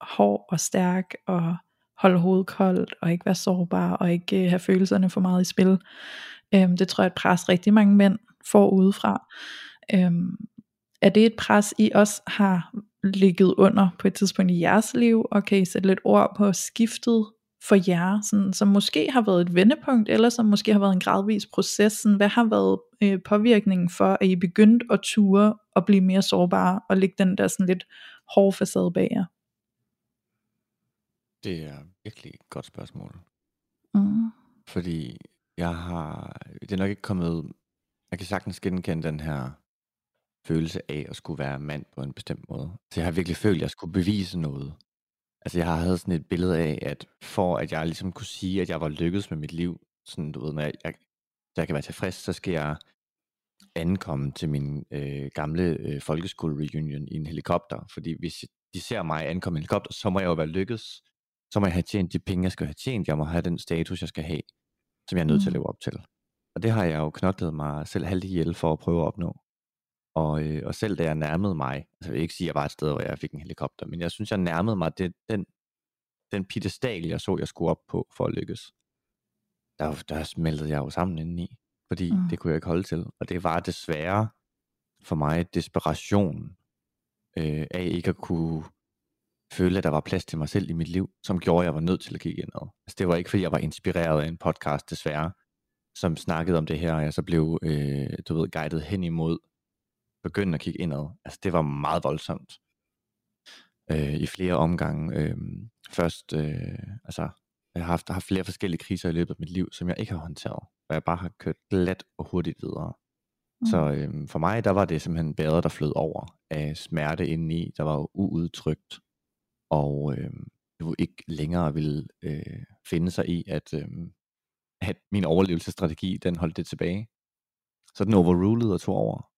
hård og stærk og holde hovedet koldt og ikke være sårbar og ikke øh, have følelserne for meget i spil. Øhm, det tror jeg er et pres rigtig mange mænd får udefra. Øhm, er det et pres, I også har ligget under på et tidspunkt i jeres liv, og kan I sætte lidt ord på skiftet for jer, sådan, som måske har været et vendepunkt, eller som måske har været en gradvis proces? Sådan, hvad har været øh, påvirkningen for, at I begyndte at ture og blive mere sårbare, og lægge den der sådan lidt hårde facade bag jer? Det er virkelig et godt spørgsmål. Mm. Fordi jeg har, det er nok ikke kommet, jeg kan sagtens genkende den her følelse af at skulle være mand på en bestemt måde. Så jeg har virkelig følt, at jeg skulle bevise noget. Altså jeg har havde sådan et billede af, at for at jeg ligesom kunne sige, at jeg var lykkedes med mit liv, sådan du ved, når jeg, jeg, så jeg kan være tilfreds, så skal jeg ankomme til min øh, gamle øh, folkeskole-reunion i en helikopter. Fordi hvis de ser mig ankomme i en helikopter, så må jeg jo være lykkedes. Så må jeg have tjent de penge, jeg skal have tjent. Jeg må have den status, jeg skal have, som jeg er nødt mm. til at mm. leve op til. Og det har jeg jo knoklet mig selv halvt ihjel for at prøve at opnå. Og, øh, og selv da jeg nærmede mig, altså jeg vil ikke sige, at jeg var et sted, hvor jeg fik en helikopter, men jeg synes, jeg nærmede mig det, den, den pedestal, jeg så, jeg skulle op på for at lykkes. Der, der smeltede jeg jo sammen indeni, fordi mm. det kunne jeg ikke holde til. Og det var desværre for mig desperation øh, af ikke at kunne føle, at der var plads til mig selv i mit liv, som gjorde, at jeg var nødt til at kigge indad. Altså det var ikke, fordi jeg var inspireret af en podcast, desværre, som snakkede om det her, og jeg så blev, øh, du ved, guidet hen imod begynde at kigge indad. Altså det var meget voldsomt. Øh, I flere omgange. Øh, først, øh, altså jeg har haft, haft flere forskellige kriser i løbet af mit liv, som jeg ikke har håndteret. Og jeg bare har kørt glat og hurtigt videre. Mm. Så øh, for mig, der var det simpelthen bedre, der flød over af smerte indeni, der var uudtrykt. Og øh, du ikke længere ville øh, finde sig i, at, øh, at min overlevelsesstrategi, den holdt det tilbage. Så den overrulede og tog over.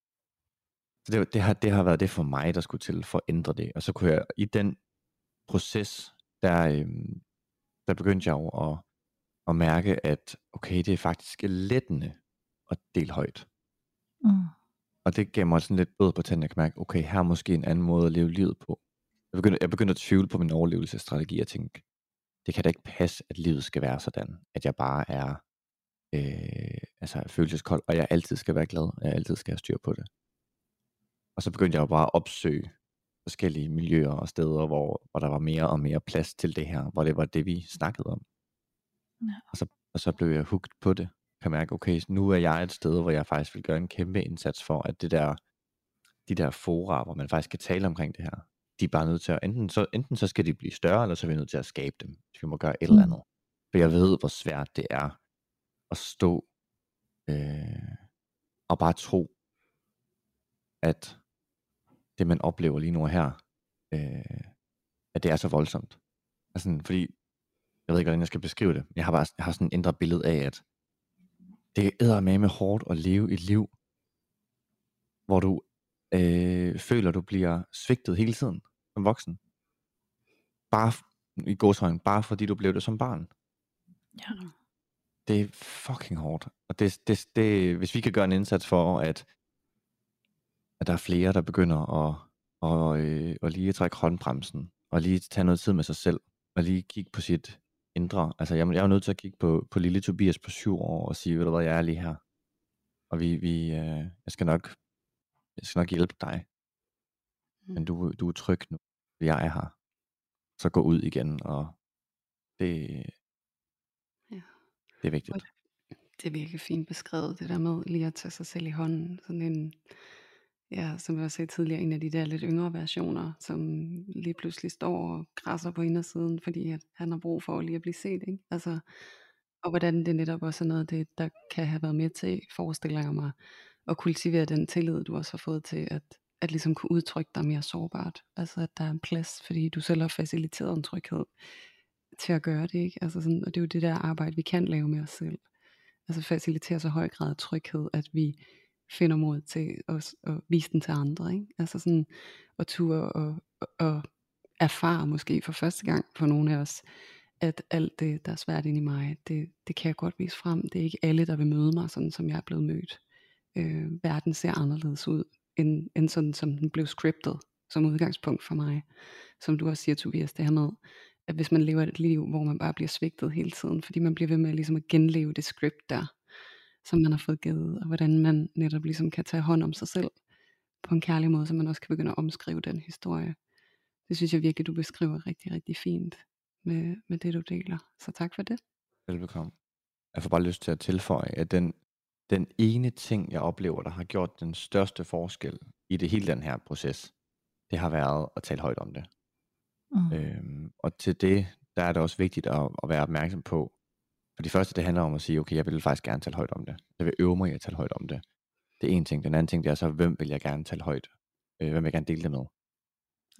Så det, det, har, det har været det for mig, der skulle til for at ændre det. Og så kunne jeg i den proces, der, øhm, der begyndte jeg jo at, at mærke, at okay, det er faktisk lettende at dele højt. Mm. Og det gav mig sådan lidt blod på tænden, kan mærke, okay, her er måske en anden måde at leve livet på. Jeg begyndte, jeg begyndte at tvivle på min overlevelsesstrategi og tænke, det kan da ikke passe, at livet skal være sådan, at jeg bare er, øh, altså følelseskold, og jeg altid skal være glad, og jeg altid skal have styr på det. Og så begyndte jeg jo bare at opsøge forskellige miljøer og steder, hvor, hvor der var mere og mere plads til det her, hvor det var det, vi snakkede om. Ja. Og, så, og så blev jeg hooked på det. Kan mærke, okay, nu er jeg et sted, hvor jeg faktisk vil gøre en kæmpe indsats for, at det der, de der fora, hvor man faktisk kan tale omkring det her, de er bare nødt til at, enten så, enten så skal de blive større, eller så er vi nødt til at skabe dem. Så vi må gøre et Mm. eller andet. For jeg ved, hvor svært det er at stå øh, og bare tro, at det man oplever lige nu her, øh, at det er så voldsomt. Altså, fordi, jeg ved ikke, hvordan jeg skal beskrive det, men jeg har bare jeg har sådan et indre billede af, at det er med hårdt at leve et liv, hvor du øh, føler, du bliver svigtet hele tiden som voksen. Bare i godshøjen, bare fordi du blev det som barn. Ja. Det er fucking hårdt. Og det, det, det, hvis vi kan gøre en indsats for, at, at der er flere, der begynder at, og, øh, og lige trække håndbremsen, og lige tage noget tid med sig selv, og lige kigge på sit indre. Altså jeg, jeg er nødt til at kigge på, på lille Tobias på syv år, og sige, ved du hvad, jeg er lige her. Og vi, vi, øh, jeg skal nok, jeg skal nok hjælpe dig. Mm. Men du, du er tryg nu, jeg er her. Så gå ud igen, og det, Ja. det er vigtigt. Det er virkelig fint beskrevet, det der med lige at tage sig selv i hånden. Sådan en, ja, som jeg også sagde tidligere, en af de der lidt yngre versioner, som lige pludselig står og græsser på indersiden, fordi at han har brug for lige at blive set. Ikke? Altså, og hvordan det netop også er noget det, der kan have været med til, forestiller jeg mig, at kultivere den tillid, du også har fået til, at, at ligesom kunne udtrykke dig mere sårbart. Altså at der er en plads, fordi du selv har faciliteret en tryghed til at gøre det. Ikke? Altså sådan, og det er jo det der arbejde, vi kan lave med os selv. Altså facilitere så høj grad af tryghed, at vi finder mod til os at vise den til andre. Ikke? Altså sådan at ture og, og, og erfare måske for første gang for nogle af os, at alt det, der er svært inde i mig, det, det kan jeg godt vise frem. Det er ikke alle, der vil møde mig, sådan som jeg er blevet mødt. Øh, verden ser anderledes ud, end, end sådan som den blev scriptet som udgangspunkt for mig. Som du også siger, Tobias, det her med, at hvis man lever et liv, hvor man bare bliver svigtet hele tiden, fordi man bliver ved med ligesom at genleve det script der, som man har fået givet, og hvordan man netop ligesom kan tage hånd om sig selv på en kærlig måde, så man også kan begynde at omskrive den historie. Det synes jeg virkelig, du beskriver rigtig, rigtig fint med, med det, du deler. Så tak for det. Velbekomme. Jeg får bare lyst til at tilføje, at den, den ene ting, jeg oplever, der har gjort den største forskel i det hele den her proces, det har været at tale højt om det. Mm. Øhm, og til det, der er det også vigtigt at, at være opmærksom på. For det første, det handler om at sige, okay, jeg vil faktisk gerne tale højt om det. Jeg vil øve mig i at tale højt om det. Det er en ting. Den anden ting, det er så, hvem vil jeg gerne tale højt? Øh, hvem vil jeg gerne dele det med?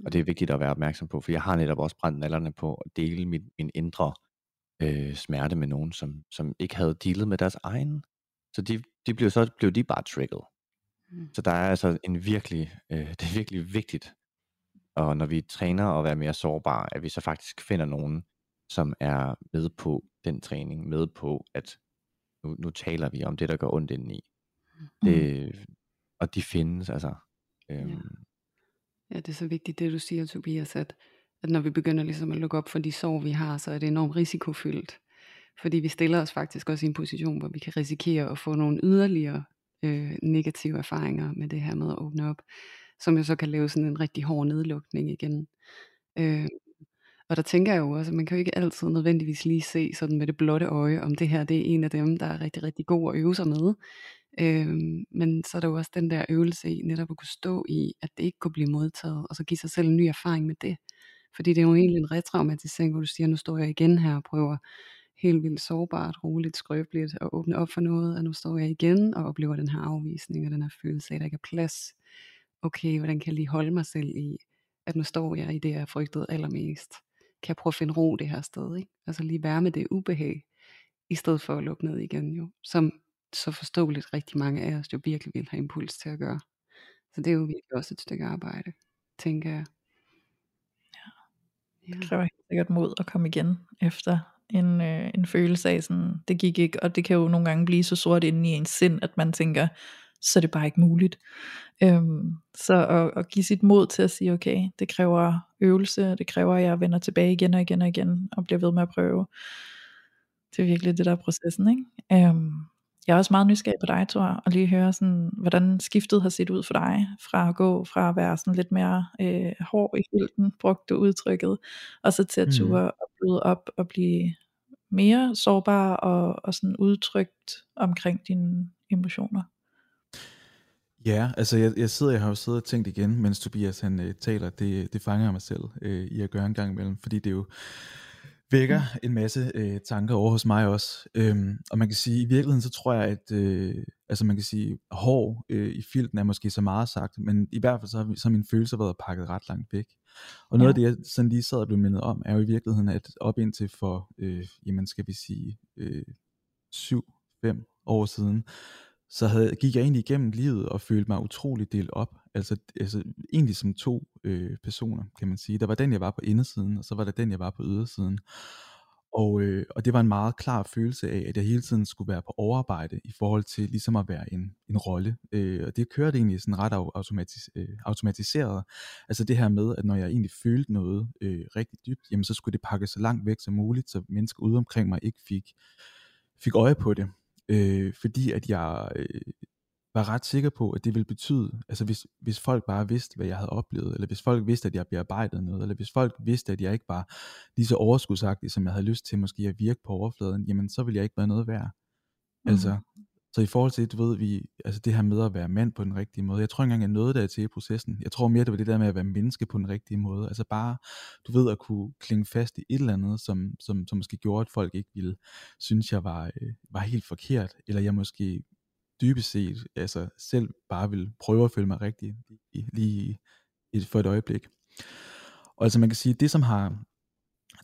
Og det er vigtigt at være opmærksom på, for jeg har netop også brændt nallerne på at dele min, min indre øh, smerte med nogen, som, som ikke havde dealet med deres egen. Så de, de blev så blev de bare trigget. Mm. Så der er altså en virkelig, øh, det er virkelig vigtigt, og når vi træner at være mere sårbare, at vi så faktisk finder nogen, som er med på den træning, med på, at nu, nu taler vi om det, der går ondt indeni. Det, og de findes altså. Øhm, Ja. Ja, det er så vigtigt det du siger, Tobias, at, at når vi begynder ligesom at lukke op for de sår vi har, så er det enormt risikofyldt. Fordi vi stiller os faktisk også i en position, hvor vi kan risikere at få nogle yderligere øh, negative erfaringer med det her med at åbne op, som jo så kan lave sådan en rigtig hård nedlukning igen. Øh, og der tænker jeg jo også, at man kan jo ikke altid nødvendigvis lige se sådan med det blotte øje, om det her det er en af dem, der er rigtig, rigtig god at øve sig med. Øhm, men så er der jo også den der øvelse i netop at kunne stå i, at det ikke kunne blive modtaget, og så give sig selv en ny erfaring med det. Fordi det er jo egentlig en retraumatisering, hvor du siger, nu står jeg igen her og prøver helt vildt sårbart, roligt, skrøbeligt at åbne op for noget, og nu står jeg igen og oplever den her afvisning og den her følelse af, at der ikke er plads. Okay, hvordan kan jeg lige holde mig selv i, at nu står jeg i det, jeg frygtede allermest. Kan jeg prøve at finde ro det her sted, ikke? Altså lige være med det ubehag, i stedet for at lukke ned igen jo, som så forståeligt rigtig mange af os jo virkelig vil have impuls til at gøre. Så det er jo virkelig også et stykke arbejde, tænker jeg. Ja. Det kræver helt sikkert mod at komme igen efter en, øh, en følelse af sådan, det gik ikke, og det kan jo nogle gange blive så sort inde i ens sind, at man tænker, så er det bare ikke muligt. Øhm, så at, at give sit mod til at sige, okay, det kræver øvelse, det kræver, at jeg vender tilbage igen og igen og igen, og bliver ved med at prøve. Det er virkelig det der er processen, ikke? Øhm, jeg er også meget nysgerrig på dig, Thor, og lige høre, sådan, hvordan skiftet har set ud for dig, fra at gå fra at være sådan lidt mere øh, hård i hilden, brugte udtrykket, og så til at ture mm. og bløde op og blive mere sårbar og, og sådan udtrykt omkring dine emotioner. Ja, altså jeg, jeg sidder, jeg har jo siddet og tænkt igen, mens Tobias han øh, taler, det, det fanger jeg mig selv øh, i at gøre en gang imellem, fordi det er jo vækker en masse øh, tanker over hos mig også. Øhm, og man kan sige, i virkeligheden så tror jeg, at øh, altså man kan sige, hår øh, i filten er måske så meget sagt, men i hvert fald så har, så har mine følelser været pakket ret langt væk. Og noget ja. af det, jeg sådan lige sad og blev mindet om, er jo i virkeligheden, at op indtil for, øh, jamen skal vi sige, øh, syv, fem år siden, så havde, gik jeg egentlig igennem livet og følte mig utrolig delt op. Altså, altså egentlig som to øh, personer, kan man sige. Der var den, jeg var på indersiden, og så var der den, jeg var på ydersiden. Og, øh, og det var en meget klar følelse af, at jeg hele tiden skulle være på overarbejde i forhold til ligesom at være en, en rolle. Øh, og det kørte egentlig sådan ret automatis, øh, automatiseret. Altså det her med, at når jeg egentlig følte noget øh, rigtig dybt, jamen så skulle det pakkes så langt væk som muligt, så mennesker ude omkring mig ikke fik, fik øje på det øh, fordi at jeg øh, var ret sikker på, at det ville betyde, altså hvis, hvis folk bare vidste, hvad jeg havde oplevet, eller hvis folk vidste, at jeg bearbejdede noget, eller hvis folk vidste, at jeg ikke var lige så overskudsagtig, som jeg havde lyst til måske at virke på overfladen, jamen så ville jeg ikke være noget værd. Mm. Så i forhold til, du ved, vi, altså det her med at være mand på den rigtige måde, jeg tror ikke engang, jeg nåede der til i processen. Jeg tror mere, det var det der med at være menneske på den rigtige måde. Altså bare, du ved, at kunne klinge fast i et eller andet, som, som, som måske gjorde, at folk ikke ville synes, jeg var, øh, var helt forkert, eller jeg måske dybest set altså selv bare ville prøve at føle mig rigtig lige, lige et, for et øjeblik. Og altså man kan sige, det som har,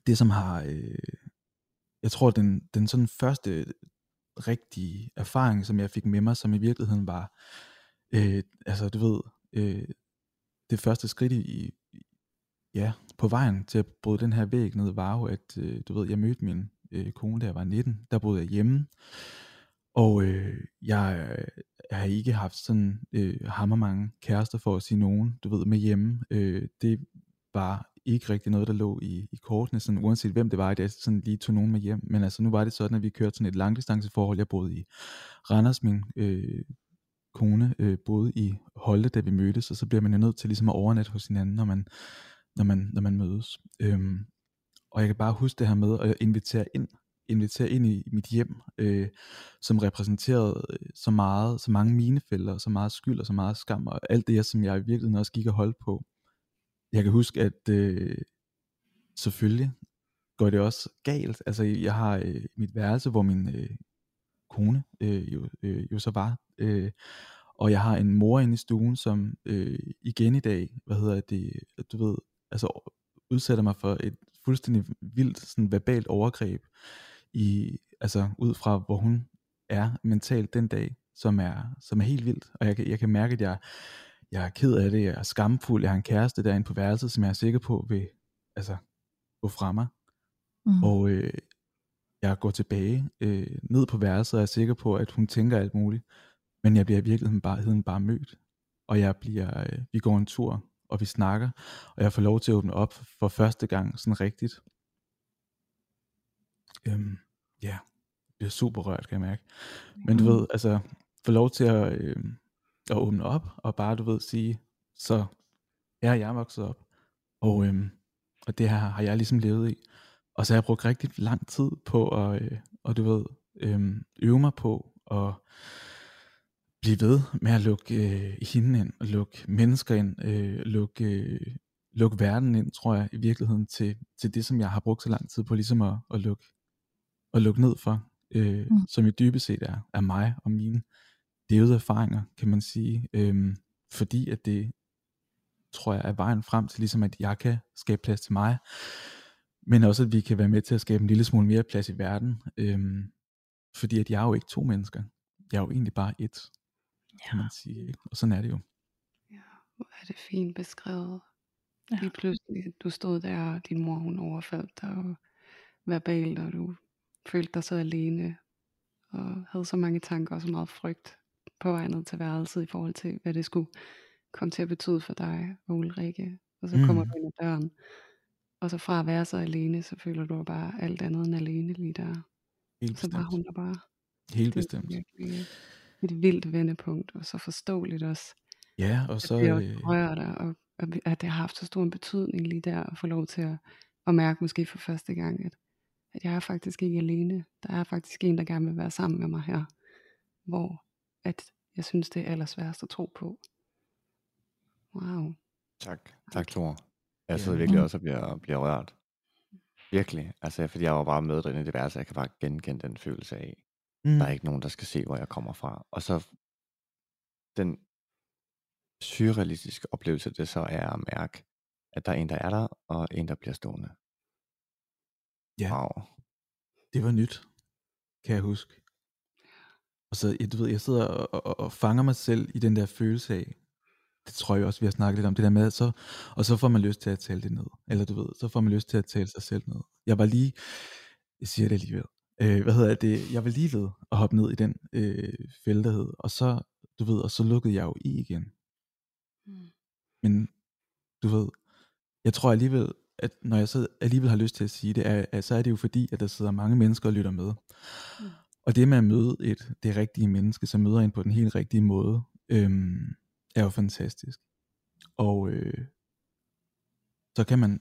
det som har, øh, jeg tror den, den sådan første rigtige erfaring, som jeg fik med mig, som i virkeligheden var, øh, altså du ved, øh, det første skridt i, ja, på vejen til at bryde den her væg ned, var jo, at øh, du ved, jeg mødte min øh, kone, da jeg var 19, der boede jeg hjemme, og øh, jeg, jeg har ikke haft sådan øh, hammer mange kærester for at sige nogen, du ved, med hjemme. Øh, det var ikke rigtig noget, der lå i, i kortene, sådan, uanset hvem det var, at jeg sådan lige tog nogen med hjem. Men altså nu var det sådan, at vi kørte sådan et langdistanceforhold. Jeg boede i Randers, min øh, kone øh, boede i Holte, da vi mødtes, og så bliver man jo nødt til ligesom at overnatte hos hinanden, når man, når man, når man mødes. Øhm, og jeg kan bare huske det her med at invitere ind, invitere ind i mit hjem, øh, som repræsenterede øh, så meget, så mange minefælder, så meget skyld og så meget skam, og alt det, som jeg i virkeligheden også gik og holdt på jeg kan huske, at øh, selvfølgelig går det også galt. Altså, jeg har øh, mit værelse, hvor min øh, kone øh, jo, øh, jo så var. Øh, og jeg har en mor inde i stuen, som øh, igen i dag, hvad hedder det, du ved, altså udsætter mig for et fuldstændig vildt sådan verbalt overgreb i altså ud fra hvor hun er mentalt den dag, som er som er helt vildt, og jeg kan jeg kan mærke at jeg jeg er ked af det, jeg er skamfuld, jeg har en kæreste derinde på værelset, som jeg er sikker på vil altså, gå fra mig. Mm. Og øh, jeg går tilbage øh, ned på værelset, og er sikker på, at hun tænker alt muligt. Men jeg bliver i virkeligheden bare, bare mødt. Og jeg bliver, øh, vi går en tur, og vi snakker, og jeg får lov til at åbne op for første gang, sådan rigtigt. Øhm, ja, jeg bliver super rørt, kan jeg mærke. Men du mm. ved, altså, få lov til at, øh, at åbne op, og bare du ved sige, så er jeg vokset op, og, øhm, og det her har jeg ligesom levet i. Og så har jeg brugt rigtig lang tid på at, øh, og du ved, øhm, øve mig på at blive ved med at lukke øh, hende ind, og lukke mennesker ind, øh, lukke, øh, lukke verden ind, tror jeg i virkeligheden, til, til det, som jeg har brugt så lang tid på, ligesom at, at, lukke, at lukke ned for, øh, mm. som i dybest set er, er mig og mine levede erfaringer, kan man sige. Øhm, fordi at det, tror jeg, er vejen frem til, ligesom at jeg kan skabe plads til mig, men også at vi kan være med til at skabe en lille smule mere plads i verden. Øhm, fordi at jeg er jo ikke to mennesker. Jeg er jo egentlig bare et, ja. kan man sige. Ikke? Og sådan er det jo. Ja, hvor er det fint beskrevet. Ja. Lige pludselig, du stod der, og din mor hun overfaldt dig, og verbalt, og du følte dig så alene, og havde så mange tanker og så meget frygt på vej ned til værelset i forhold til, hvad det skulle komme til at betyde for dig og Ulrikke. Og så kommer mm. du ind ad døren. Og så fra at være så alene, så føler du bare alt andet end alene lige der. Helt så var hun der bare. Helt Det bestemt. virkelig et vildt vendepunkt, og så forståeligt også, Ja, og at så, det også øh, rører dig, og og at det har haft så stor en betydning lige der, at få lov til at at mærke måske for første gang, at at jeg er faktisk ikke alene. Der er faktisk en, der gerne vil være sammen med mig her, hvor at jeg synes, det er allersværest at tro på. Wow. Tak. Tak, Thor. Jeg Ja. sidder virkelig også og bliver, bliver rørt. Virkelig. Altså, fordi jeg var bare med i det værelse. Jeg kan bare genkende den følelse af, mm, der er ikke nogen, der skal se, hvor jeg kommer fra. Og så den surrealistiske oplevelse, det så er at mærke, at der er en, der er der, og en, der bliver stående. Ja. Wow. det var nyt, kan jeg huske. Og så, jeg, du ved, jeg sidder og, og, og fanger mig selv i den der følelse af, det tror jeg også, vi har snakket lidt om, det der med, så, og så får man lyst til at tale det ned. Eller du ved, så får man lyst til at tale sig selv ned. Jeg var lige, jeg siger det alligevel, øh, hvad hedder det, jeg var lige ved at hoppe ned i den øh, fælde, der hed, og så, du ved, og så lukkede jeg jo i igen. Mm. Men du ved, jeg tror alligevel, at når jeg så alligevel har lyst til at sige det, er, at så er det jo fordi, at der sidder mange mennesker og lytter med. Mm. Og det med at møde et, det rigtige menneske, som møder en på den helt rigtige måde, øhm, er jo fantastisk. Og øh, så kan man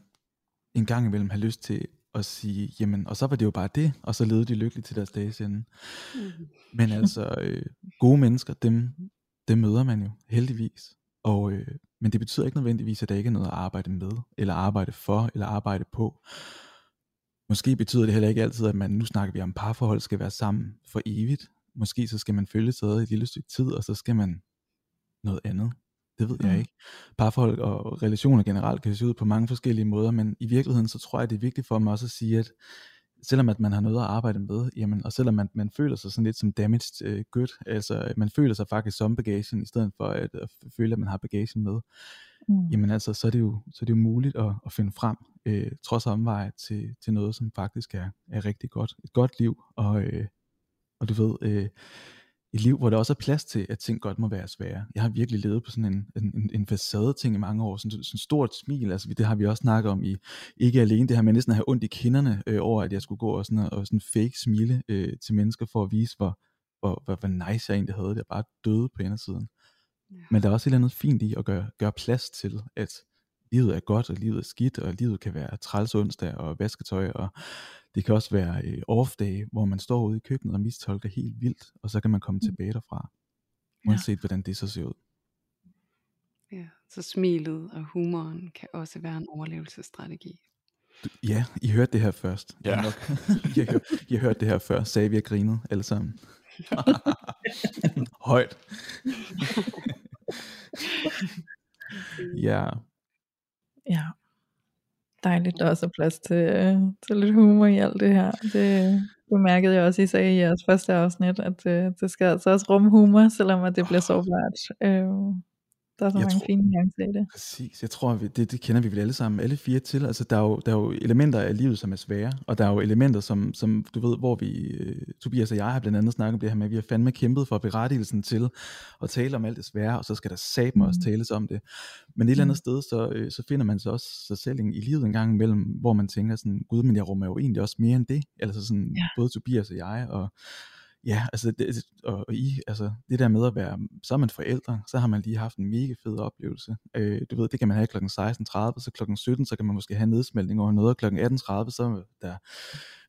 en gang imellem have lyst til at sige, jamen, og så var det jo bare det, og så levede de lykkeligt til deres dages ende. Mm. Men altså, øh, gode mennesker, dem, dem møder man jo heldigvis. Og, øh, men det betyder ikke nødvendigvis, at der ikke er noget at arbejde med, eller arbejde for, eller arbejde på. Måske betyder det heller ikke altid, at man, nu snakker vi om parforhold, skal være sammen for evigt. Måske så skal man følge sig et lille stykke tid, og så skal man noget andet. Det ved jeg Mm. ikke. Parforhold og relationer generelt kan se ud på mange forskellige måder, men i virkeligheden så tror jeg, det er vigtigt for mig også at sige, at selvom at man har noget at arbejde med, jamen, og selvom man, man føler sig sådan lidt som damaged uh, good, altså at man føler sig faktisk som bagagen, i stedet for at, at føle, at man har bagagen med, Mm. jamen altså, så er det jo, så er det jo muligt at, at finde frem, øh, trods omveje, til, til noget, som faktisk er, er rigtig godt. Et godt liv, og, øh, og du ved, øh, et liv, hvor der også er plads til, at ting godt må være svære. Jeg har virkelig levet på sådan en, en, en, en facade ting i mange år, sådan, sådan et stort smil, altså det har vi også snakket om i, ikke alene det her med næsten at have ondt i kinderne øh, over, at jeg skulle gå og sådan, og sådan fake smile øh, til mennesker for at vise, hvor, hvor, hvor, hvor nice jeg egentlig havde det, jeg bare døde på indersiden. Ja. Men der er også et eller andet fint i at gøre, gøre plads til, at livet er godt, og livet er skidt, og livet kan være træls onsdag og vasketøj, og det kan også være øh, off-day, hvor man står ude i køkkenet og mistolker helt vildt, og så kan man komme tilbage derfra, Ja. uanset hvordan det så ser ud. Ja, så smilet og humoren kan også være en overlevelsesstrategi. Du- Ja, I hørte det her først. Ja. I, nok, I, har, hørt- I har hørt det her før, sagde vi og grinede alle sammen. Højt. ja, Ja. Dejligt, der også er plads til, øh, til lidt humor i alt det her. Det bemærkede jeg også, I sagde i jeres første afsnit, at øh, det skal altså også rumme humor, selvom at det bliver sårbart. Øh, der er så Jeg mange tror- fine nuancer i det. Præcis, jeg tror, det, det kender vi vel alle sammen, alle fire til. Altså, der er, jo, der er jo elementer af livet, som er svære, og der er jo elementer, som, som du ved, hvor vi, øh, Tobias og jeg har blandt andet snakket om det her med, at vi har fandme kæmpet for berettigelsen til at tale om alt det svære, og så skal der satme også Mm. tales om det. Men et eller andet Mm. sted, så, øh, så finder man så også sig selv i livet en gang imellem, hvor man tænker sådan, gud, men jeg rummer jo egentlig også mere end det. Altså sådan, Ja. både Tobias og jeg, og Ja, altså det, og, og I, altså det der med at være, så er man forældre, så har man lige haft en mega fed oplevelse. Øh, du ved, det kan man have klokken 16.30, så klokken 17, så kan man måske have nedsmeltning over noget, og klokken 18.30, så er der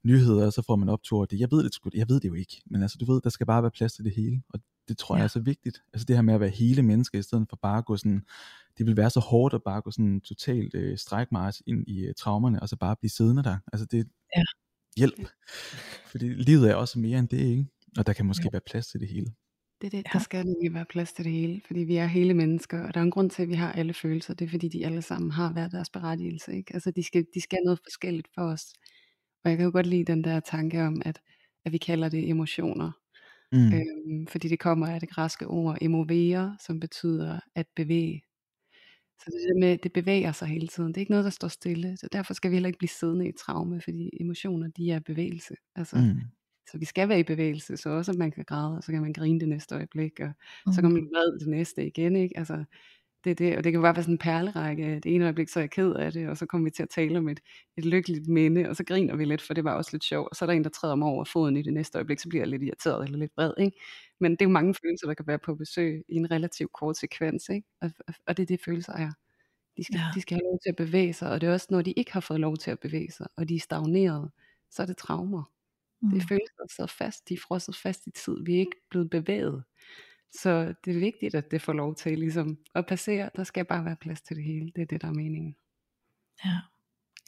nyheder, og så får man optur det. Jeg ved det sgu, jeg ved det jo ikke, men altså du ved, der skal bare være plads til det hele, og det tror jeg Ja. er så vigtigt. Altså det her med at være hele menneske, i stedet for bare at gå sådan, det vil være så hårdt at bare gå sådan totalt øh, strækmarch ind i øh, traumerne, og så bare blive siddende der. Altså det, Ja. hjælp. Fordi livet er også mere end det, ikke? Og der kan måske være plads til det hele. Det er det, Ja. der skal nemlig være plads til det hele, fordi vi er hele mennesker, og der er en grund til, at vi har alle følelser, det er fordi, de alle sammen har hver deres berettigelse, ikke? Altså, de skal, de skal noget forskelligt for os. Og jeg kan jo godt lide den der tanke om, at, at vi kalder det emotioner, Mm. øhm, fordi det kommer af det græske ord emovere, som betyder at bevæge. Så det, der med, det bevæger sig hele tiden. Det er ikke noget, der står stille. Så derfor skal vi heller ikke blive siddende i traume, fordi emotioner, de er bevægelse. Altså, Mm. Så vi skal være i bevægelse, så også at man kan græde, og så kan man grine det næste øjeblik, og Mm. så kan man vred det næste igen. Ikke? Altså, Det det, og det kan bare være sådan en perlerække. Det ene øjeblik, så er jeg ked af det, og så kommer vi til at tale om et, et lykkeligt minde, og så griner vi lidt, for det var også lidt sjovt. Og så er der en, der træder mig over foden i det næste øjeblik, så bliver jeg lidt irriteret eller lidt vred. Ikke? Men det er jo mange følelser, der kan være på besøg i en relativt kort sekvens. Ikke? Og, og det er det, følelser er. De skal, ja. de skal have lov til at bevæge sig, og det er også, når de ikke har fået lov til at bevæge sig, og de er stagneret, så er det traumer. Mm. Det er følelser, der sidder fast, de er frosset fast i tid, vi er ikke blevet bevæget. Så det er vigtigt, at det får lov til ligesom at passere. Der skal bare være plads til det hele. Det er det, der er meningen. Ja,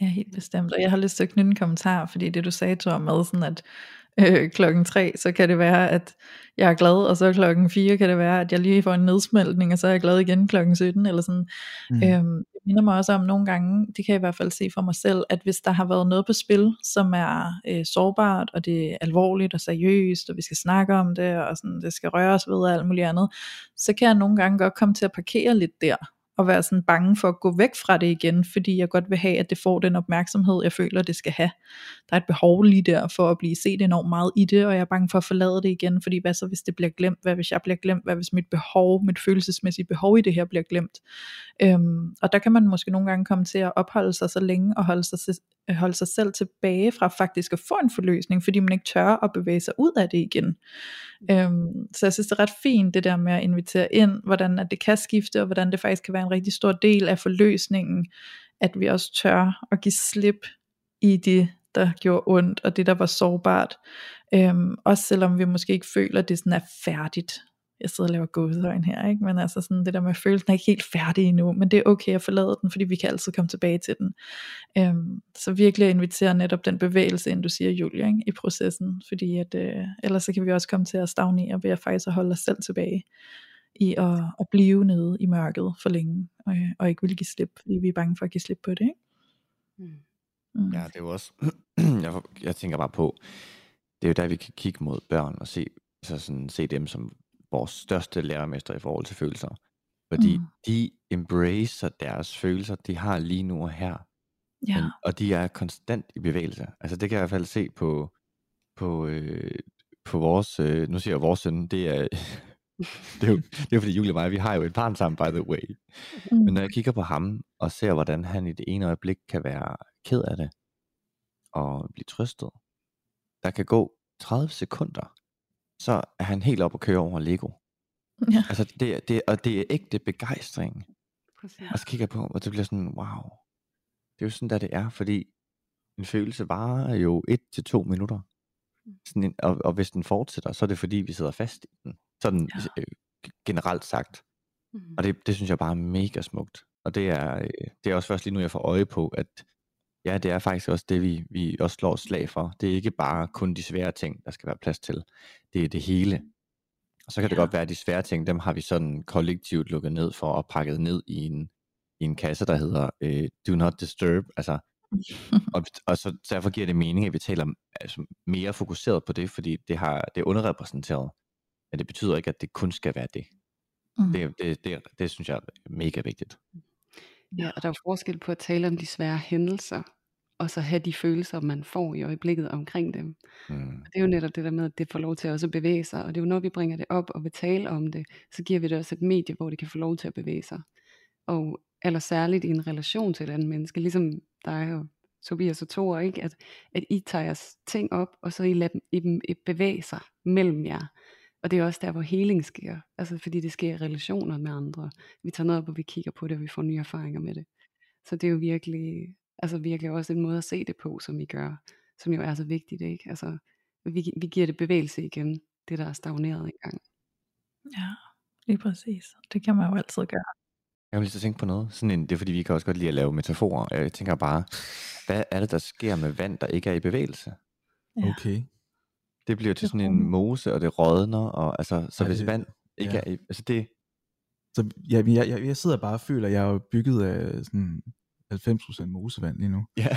ja helt bestemt. Og jeg har lyst til at knytte en kommentar, fordi det du sagde, Thor, med sådan, at øh, klokken 3, så kan det være, at jeg er glad, og så klokken 4 kan det være, at jeg lige får en nedsmeltning, og så er jeg glad igen klokken 17, eller sådan. Mm. Øhm, minder mig også om nogle gange, det kan jeg i hvert fald se for mig selv, at hvis der har været noget på spil, som er øh, sårbart, og det er alvorligt og seriøst, og vi skal snakke om det, og sådan, det skal røres ved og alt muligt andet, så kan jeg nogle gange godt komme til at parkere lidt der, og være sådan bange for at gå væk fra det igen, fordi jeg godt vil have, at det får den opmærksomhed, jeg føler, det skal have. Der er et behov lige der for at blive set enormt meget i det, og jeg er bange for at forlade det igen, fordi hvad så hvis det bliver glemt? Hvad hvis jeg bliver glemt? Hvad hvis mit behov, mit følelsesmæssige behov i det her bliver glemt? Øhm, og der kan man måske nogle gange komme til at opholde sig så længe, og holde sig, holde sig selv tilbage fra faktisk at få en forløsning, fordi man ikke tør at bevæge sig ud af det igen. Øhm, så jeg synes det er ret fint det der med at invitere ind, hvordan at det kan skifte, og hvordan det faktisk kan være en rigtig stor del af forløsningen, at vi også tør at give slip i det, der gjorde ondt, og det der var sårbart. Øhm, også selvom vi måske ikke føler, at det sådan er færdigt jeg sidder og laver gåsøjne her, ikke? men altså sådan det der med at følelsen er ikke helt færdig endnu, men det er okay at forlade den, fordi vi kan altid komme tilbage til den. Øhm, så virkelig at invitere netop den bevægelse, end du siger, Julia, ikke? i processen, fordi at, øh, ellers så kan vi også komme til at stagnere ved at faktisk at holde os selv tilbage i at, at blive nede i mørket for længe, og, og ikke vil give slip, fordi vi er bange for at give slip på det. Ikke? Mm. Mm. Ja, det er jo også, jeg, jeg tænker bare på, det er jo der, vi kan kigge mod børn og se, så sådan, se dem som vores største lærermester i forhold til følelser. Fordi mm. de embracer deres følelser, de har lige nu og her. Ja. Men, og de er konstant i bevægelse. Altså det kan jeg i hvert fald se på, på, øh, på vores, øh, nu siger jeg vores søn, det er, det, er jo, det er fordi Julie og mig, vi har jo et barn sammen, by the way. Mm. Men når jeg kigger på ham, og ser hvordan han i det ene øjeblik kan være ked af det, og blive trøstet, der kan gå 30 sekunder, så er han helt op og køre over Lego. Ja. Altså det, det, og det er ægte begejstring. Præcis. Og så kigger jeg på, og det bliver sådan, wow. Det er jo sådan, der det er, fordi en følelse varer jo et til to minutter. Mm. Sådan en, og, og hvis den fortsætter, så er det fordi, vi sidder fast i den. Sådan ja. øh, generelt sagt. Mm. Og det, det synes jeg bare er mega smukt. Og det er, øh, det er også først lige nu, jeg får øje på, at Ja, det er faktisk også det, vi, vi også slår slag for. Det er ikke bare kun de svære ting, der skal være plads til. Det er det hele. Og så kan ja. det godt være, at de svære ting, dem har vi sådan kollektivt lukket ned for og pakket ned i en, i en kasse, der hedder uh, Do Not Disturb. Altså, og, og så derfor giver det mening, at vi taler altså, mere fokuseret på det, fordi det, har, det er underrepræsenteret. Men det betyder ikke, at det kun skal være det. Mm. Det, det, det, det synes jeg er mega vigtigt. Ja, og der er forskel på at tale om de svære hændelser, og så have de følelser, man får i øjeblikket omkring dem. Mm. Og det er jo netop det der med, at det får lov til også at bevæge sig, og det er jo når vi bringer det op og vil tale om det, så giver vi det også et medie, hvor det kan få lov til at bevæge sig. Og eller særligt i en relation til et andet menneske, ligesom er jo Tobias og Thor, ikke? At, at I tager jeres ting op, og så I lader dem, I dem bevæge sig mellem jer. Og det er også der, hvor heling sker. Altså fordi det sker i relationer med andre. Vi tager noget op, og vi kigger på det, og vi får nye erfaringer med det. Så det er jo virkelig, altså virkelig også en måde at se det på, som vi gør, som jo er så vigtigt, ikke? Altså, vi, vi giver det bevægelse igen, det der er stagneret engang. Ja, lige præcis. Det kan man jo altid gøre. Jeg vil lige tænke på noget. Sådan en, det er fordi, vi kan også godt lide at lave metaforer. Jeg tænker bare, hvad er det, der sker med vand, der ikke er i bevægelse? Ja. Okay. Det bliver til sådan en mose, og det rådner, og altså, så ja, hvis det, vand ikke ja. er, altså det... Så ja, jeg, jeg, jeg sidder bare og føler, at jeg er bygget af sådan 90% mosevand lige nu. Ja.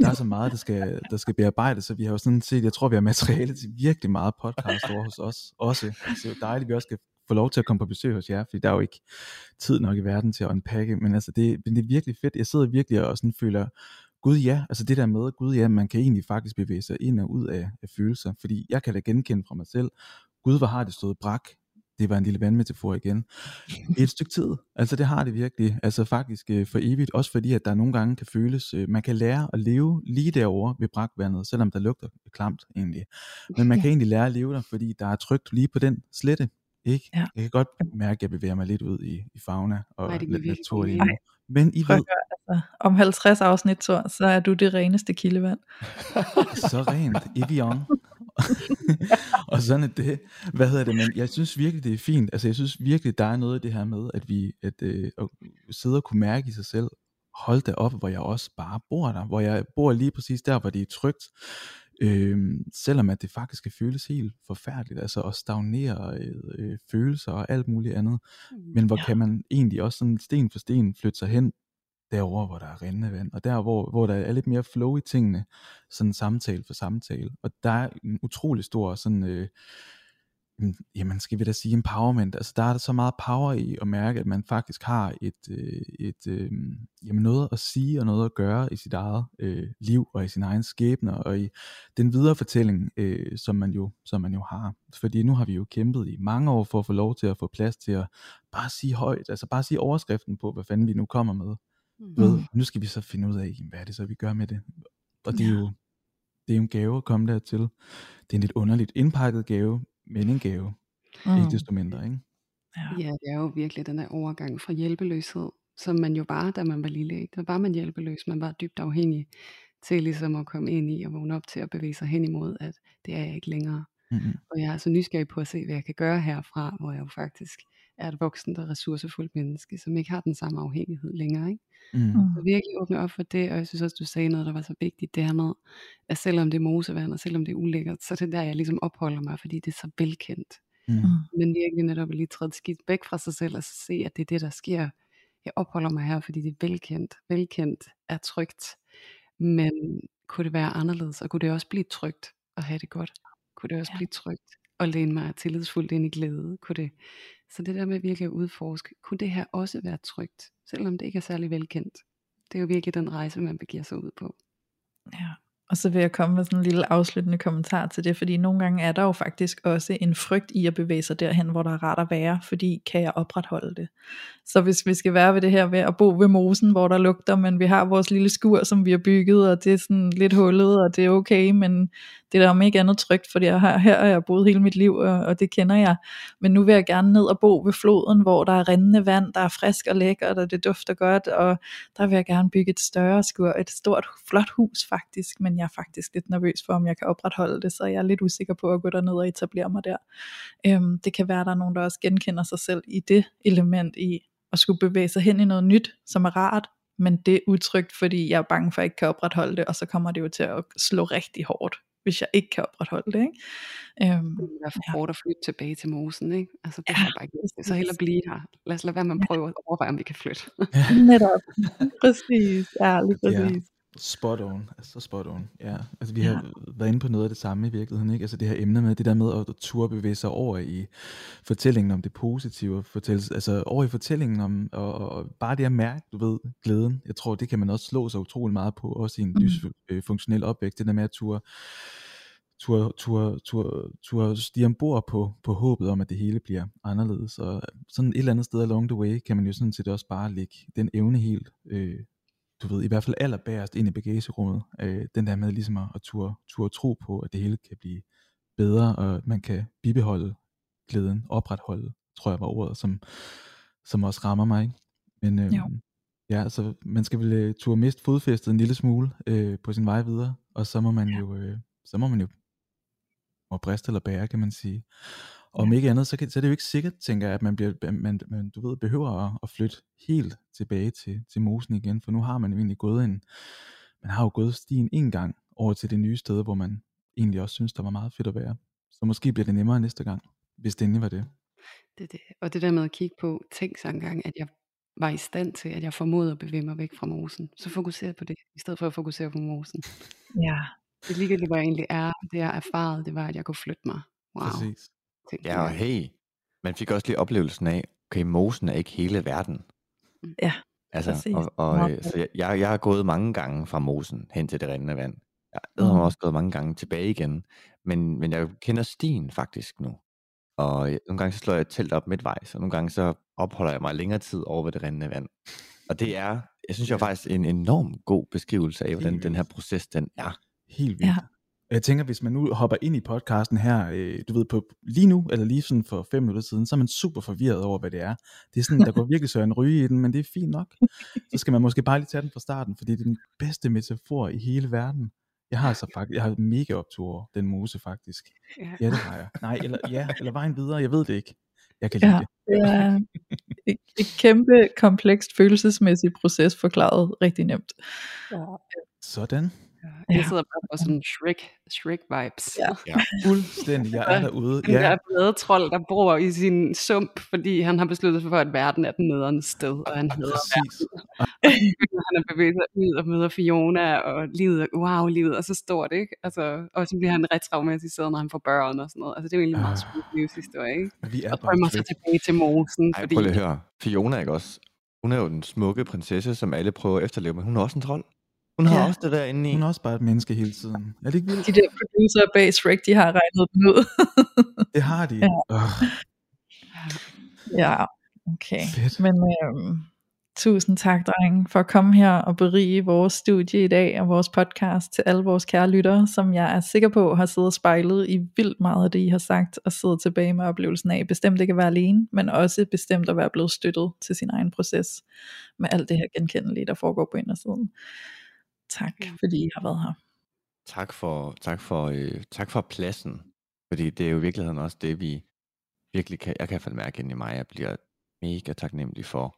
der er så meget, der skal, der skal bearbejdes, så vi har jo sådan set, jeg tror, vi har materiale til virkelig meget podcast over hos os også. Så det er jo dejligt, at vi også skal få lov til at komme på besøg hos jer, fordi der er jo ikke tid nok i verden til at unpacke, men altså det, men det er virkelig fedt. Jeg sidder virkelig og sådan føler, Gud ja, altså det der med, Gud ja, man kan egentlig faktisk bevæge sig ind og ud af, af følelser, fordi jeg kan da genkende fra mig selv, Gud hvor har det stået brak, det var en lille vandmetafor igen, et stykke tid. Altså det har det virkelig, altså faktisk øh, for evigt, også fordi at der nogle gange kan føles, øh, man kan lære at leve lige derovre ved brakvandet, selvom der lugter klamt egentlig. Men man kan egentlig lære at leve der, fordi der er trygt lige på den slette, ikke? Ja. Jeg kan godt mærke, at jeg bevæger mig lidt ud i, i fauna og Ej, det giver Men I Prøv ved, høre, altså, om 50 afsnit, Thor, så er du det reneste kildevand. så rent, Evian. og sådan er det. Hvad hedder det? Men jeg synes virkelig, det er fint. Altså, jeg synes virkelig, der er noget af det her med, at vi at, øh, at sidde og kunne mærke i sig selv, hold da op, hvor jeg også bare bor der. Hvor jeg bor lige præcis der, hvor det er trygt. Øhm, selvom at det faktisk kan føles helt forfærdeligt, altså at stagnere øh, øh, følelser og alt muligt andet. Men hvor Ja. kan man egentlig også sådan sten for sten flytte sig hen derover, hvor der er rindende vand, og der, hvor, hvor der er lidt mere flow i tingene, sådan samtale for samtale. Og der er en utrolig stor sådan, øh, mm, jamen skal vi da sige empowerment, altså der er der så meget power i at mærke, at man faktisk har et, øh, et øh, jamen noget at sige og noget at gøre i sit eget øh, liv og i sin egen skæbne og i den videre fortælling, øh, som, man jo, som man jo har. Fordi nu har vi jo kæmpet i mange år for at få lov til at få plads til at bare sige højt, altså bare sige overskriften på, hvad fanden vi nu kommer med. Mm. Ved, nu skal vi så finde ud af, hvad er det så, vi gør med det. Og det er jo det er jo en gave at komme dertil. Det er en lidt underligt indpakket gave, men en gave. Mm. Ikke desto mindre, ikke? Ja. Ja, det er jo virkelig den der overgang fra hjælpeløshed, som man jo var, da man var lille. Ikke? Der var man hjælpeløs, man var dybt afhængig til ligesom at komme ind i og vågne op til at bevæge sig hen imod, at det er jeg ikke længere. Mm-hmm. Og jeg er så nysgerrig på at se, hvad jeg kan gøre herfra, hvor jeg jo faktisk er et voksent og ressourcefuldt menneske, som ikke har den samme afhængighed længere. Ikke? Mm. Så virkelig åbne op for det, og jeg synes også, du sagde noget, der var så vigtigt, det her med, at selvom det er mosevand, og selvom det er ulækkert, så er det der, jeg ligesom opholder mig, fordi det er så velkendt. Mm. Men virkelig netop at lige træde skidt væk fra sig selv, og så se, at det er det, der sker. Jeg opholder mig her, fordi det er velkendt. Velkendt er trygt. Men kunne det være anderledes, og kunne det også blive trygt at have det godt? Kunne det også Ja. blive trygt at læne mig tillidsfuldt ind i glæde? Kunne det? Så det der med virkelig at udforske, kunne det her også være trygt, selvom det ikke er særlig velkendt? Det er jo virkelig den rejse, man begiver sig ud på. Ja. Og så vil jeg komme med sådan en lille afsluttende kommentar til det, fordi nogle gange er der jo faktisk også en frygt i at bevæge sig derhen, hvor der er rart at være, fordi kan jeg opretholde det? Så hvis vi skal være ved det her ved at bo ved mosen, hvor der lugter, men vi har vores lille skur, som vi har bygget, og det er sådan lidt hullet, og det er okay, men det er da om ikke andet trygt, fordi jeg har, her har jeg boet hele mit liv, og, og det kender jeg. Men nu vil jeg gerne ned og bo ved floden, hvor der er rindende vand, der er frisk og lækkert, og det dufter godt, og der vil jeg gerne bygge et større skur, et stort, flot hus faktisk, men jeg er faktisk lidt nervøs for, om jeg kan opretholde det, så jeg er lidt usikker på at gå derned og etablere mig der. Øhm, det kan være, at der er nogen, der også genkender sig selv i det element i at skulle bevæge sig hen i noget nyt, som er rart, men det er utrygt, fordi jeg er bange for, at jeg ikke kan opretholde det, og så kommer det jo til at slå rigtig hårdt, hvis jeg ikke kan opretholde det. Ikke? Øhm, Det være for Ja. hårdt at flytte tilbage til mosen, ikke? Altså, det Ja, bare ikke. Så hellere blive her. Lad os lade være med at prøve at overveje, om vi kan flytte. netop. præcis. Ja, lige Ja. Spot on, altså spot on, ja. Altså vi har været inde på noget af det samme i virkeligheden, ikke? Altså det her emne med det der med at turde bevæge sig over i fortællingen om det positive, fortælles, altså over i fortællingen om, og, og bare det at mærke, du ved, glæden. Jeg tror, det kan man også slå sig utrolig meget på, også i en Mm. dysfunktionel opvækst, det der med at turde, turde, turde, turde, turde stige ombord på, på håbet om, at det hele bliver anderledes. Og sådan et eller andet sted along the way, kan man jo sådan set også bare lægge den evne helt, øh, du ved, i hvert fald allerbærest ind i bagagerummet. Øh, den der med ligesom at, at turde, turde tro på, at det hele kan blive bedre, og at man kan bibeholde glæden, opretholde, tror jeg var ordet, som, som også rammer mig. Ikke? Men øh, Jo. ja, altså man skal vel øh, turde miste fodfæstet en lille smule øh, på sin vej videre, og så må man Ja. jo, øh, så må man jo må briste eller bære, kan man sige. Ja. om ikke andet, så, kan, så er det jo ikke sikkert, tænker jeg, at man, bliver, man, man du ved, behøver at, at flytte helt tilbage til, til mosen igen, for nu har man jo egentlig gået en, man har jo gået stien en gang over til det nye sted, hvor man egentlig også synes, der var meget fedt at være. Så måske bliver det nemmere næste gang, hvis det endelig var det. Det, er det. Og det der med at kigge på, tænk sig engang, at jeg var i stand til, at jeg formåede at bevæge mig væk fra mosen. Så fokuser på det, i stedet for at fokusere på mosen. Ja. Det ligegyldigt, hvor jeg egentlig er, det jeg erfarede, det var, at jeg kunne flytte mig. Wow. Præcis. Tænk Ja, og hey, man fik også lige oplevelsen af, okay, mosen er ikke hele verden. Ja, Altså, præcis. og, og, øh, så jeg, jeg, jeg har gået mange gange fra mosen hen til det rindende vand. Jeg Mm. har også gået mange gange tilbage igen. Men, men jeg kender stien faktisk nu. Og, øh, nogle gange så slår jeg et telt op midtvejs, og nogle gange så opholder jeg mig længere tid over ved det rindende vand. Og det er, jeg synes jo Ja. faktisk en enorm god beskrivelse af, hvordan den her proces den er. Helt vildt. Ja. Jeg tænker, hvis man nu hopper ind i podcasten her, øh, du ved, på lige nu, eller lige sådan for fem minutter siden, så er man super forvirret over, hvad det er. Det er sådan, der går virkelig Søren Ryge i den, men det er fint nok. Så skal man måske bare lige tage den fra starten, fordi det er den bedste metafor i hele verden. Jeg har altså faktisk, jeg har mega optur over den mose faktisk. Ja. Ja, det har jeg. Nej, eller, ja, eller vejen videre, jeg ved det ikke. Jeg kan lide Ja, det. det er et, et kæmpe komplekst følelsesmæssigt proces forklaret rigtig nemt. Sådan. Ja. Jeg Ja. sidder bare på sådan Shrek, Shrek-vibes. Ja. Ja. Fuldstændig. Jeg er derude. Ja, der blade trold, der bor i sin sump, fordi han har besluttet sig for, at verden er den nederen sted, og han hader præcis. han har bevæget sig ud og møder Fiona, og livet er, wow, livet er så stort, ikke? Altså, og så bliver han retraumatiseret, når han får børn og sådan noget. Altså, det er jo egentlig en meget Ah. smuk livshistorie, ikke? Vi er Og drømmer sig tilbage til mosen, Ej, fordi... prøv lige at høre. Fiona, ikke også? Hun er jo den smukke prinsesse, som alle prøver at efterleve, men hun er også en trold. Hun har Ja. også det der inde i. Hun er også bare et menneske hele tiden. Er det ikke vildt? De der producer bag Shrek, de har regnet den ud. Det har de. Ja. Oh, ja, okay. fedt. Men øhm, tusind tak, drenge, for at komme her og berige vores studie i dag og vores podcast til alle vores kære lyttere, som jeg er sikker på har siddet og spejlet i vildt meget af det, I har sagt, og siddet tilbage med oplevelsen af bestemt ikke at være alene, men også bestemt at være blevet støttet til sin egen proces med alt det her genkendelige, der foregår på indersiden. Tak, fordi I har været her. Tak for, tak for, øh, tak for pladsen. Fordi det er jo i virkeligheden også det, vi virkelig kan, jeg kan i hvert fald mærke ind i mig, jeg bliver mega taknemmelig for,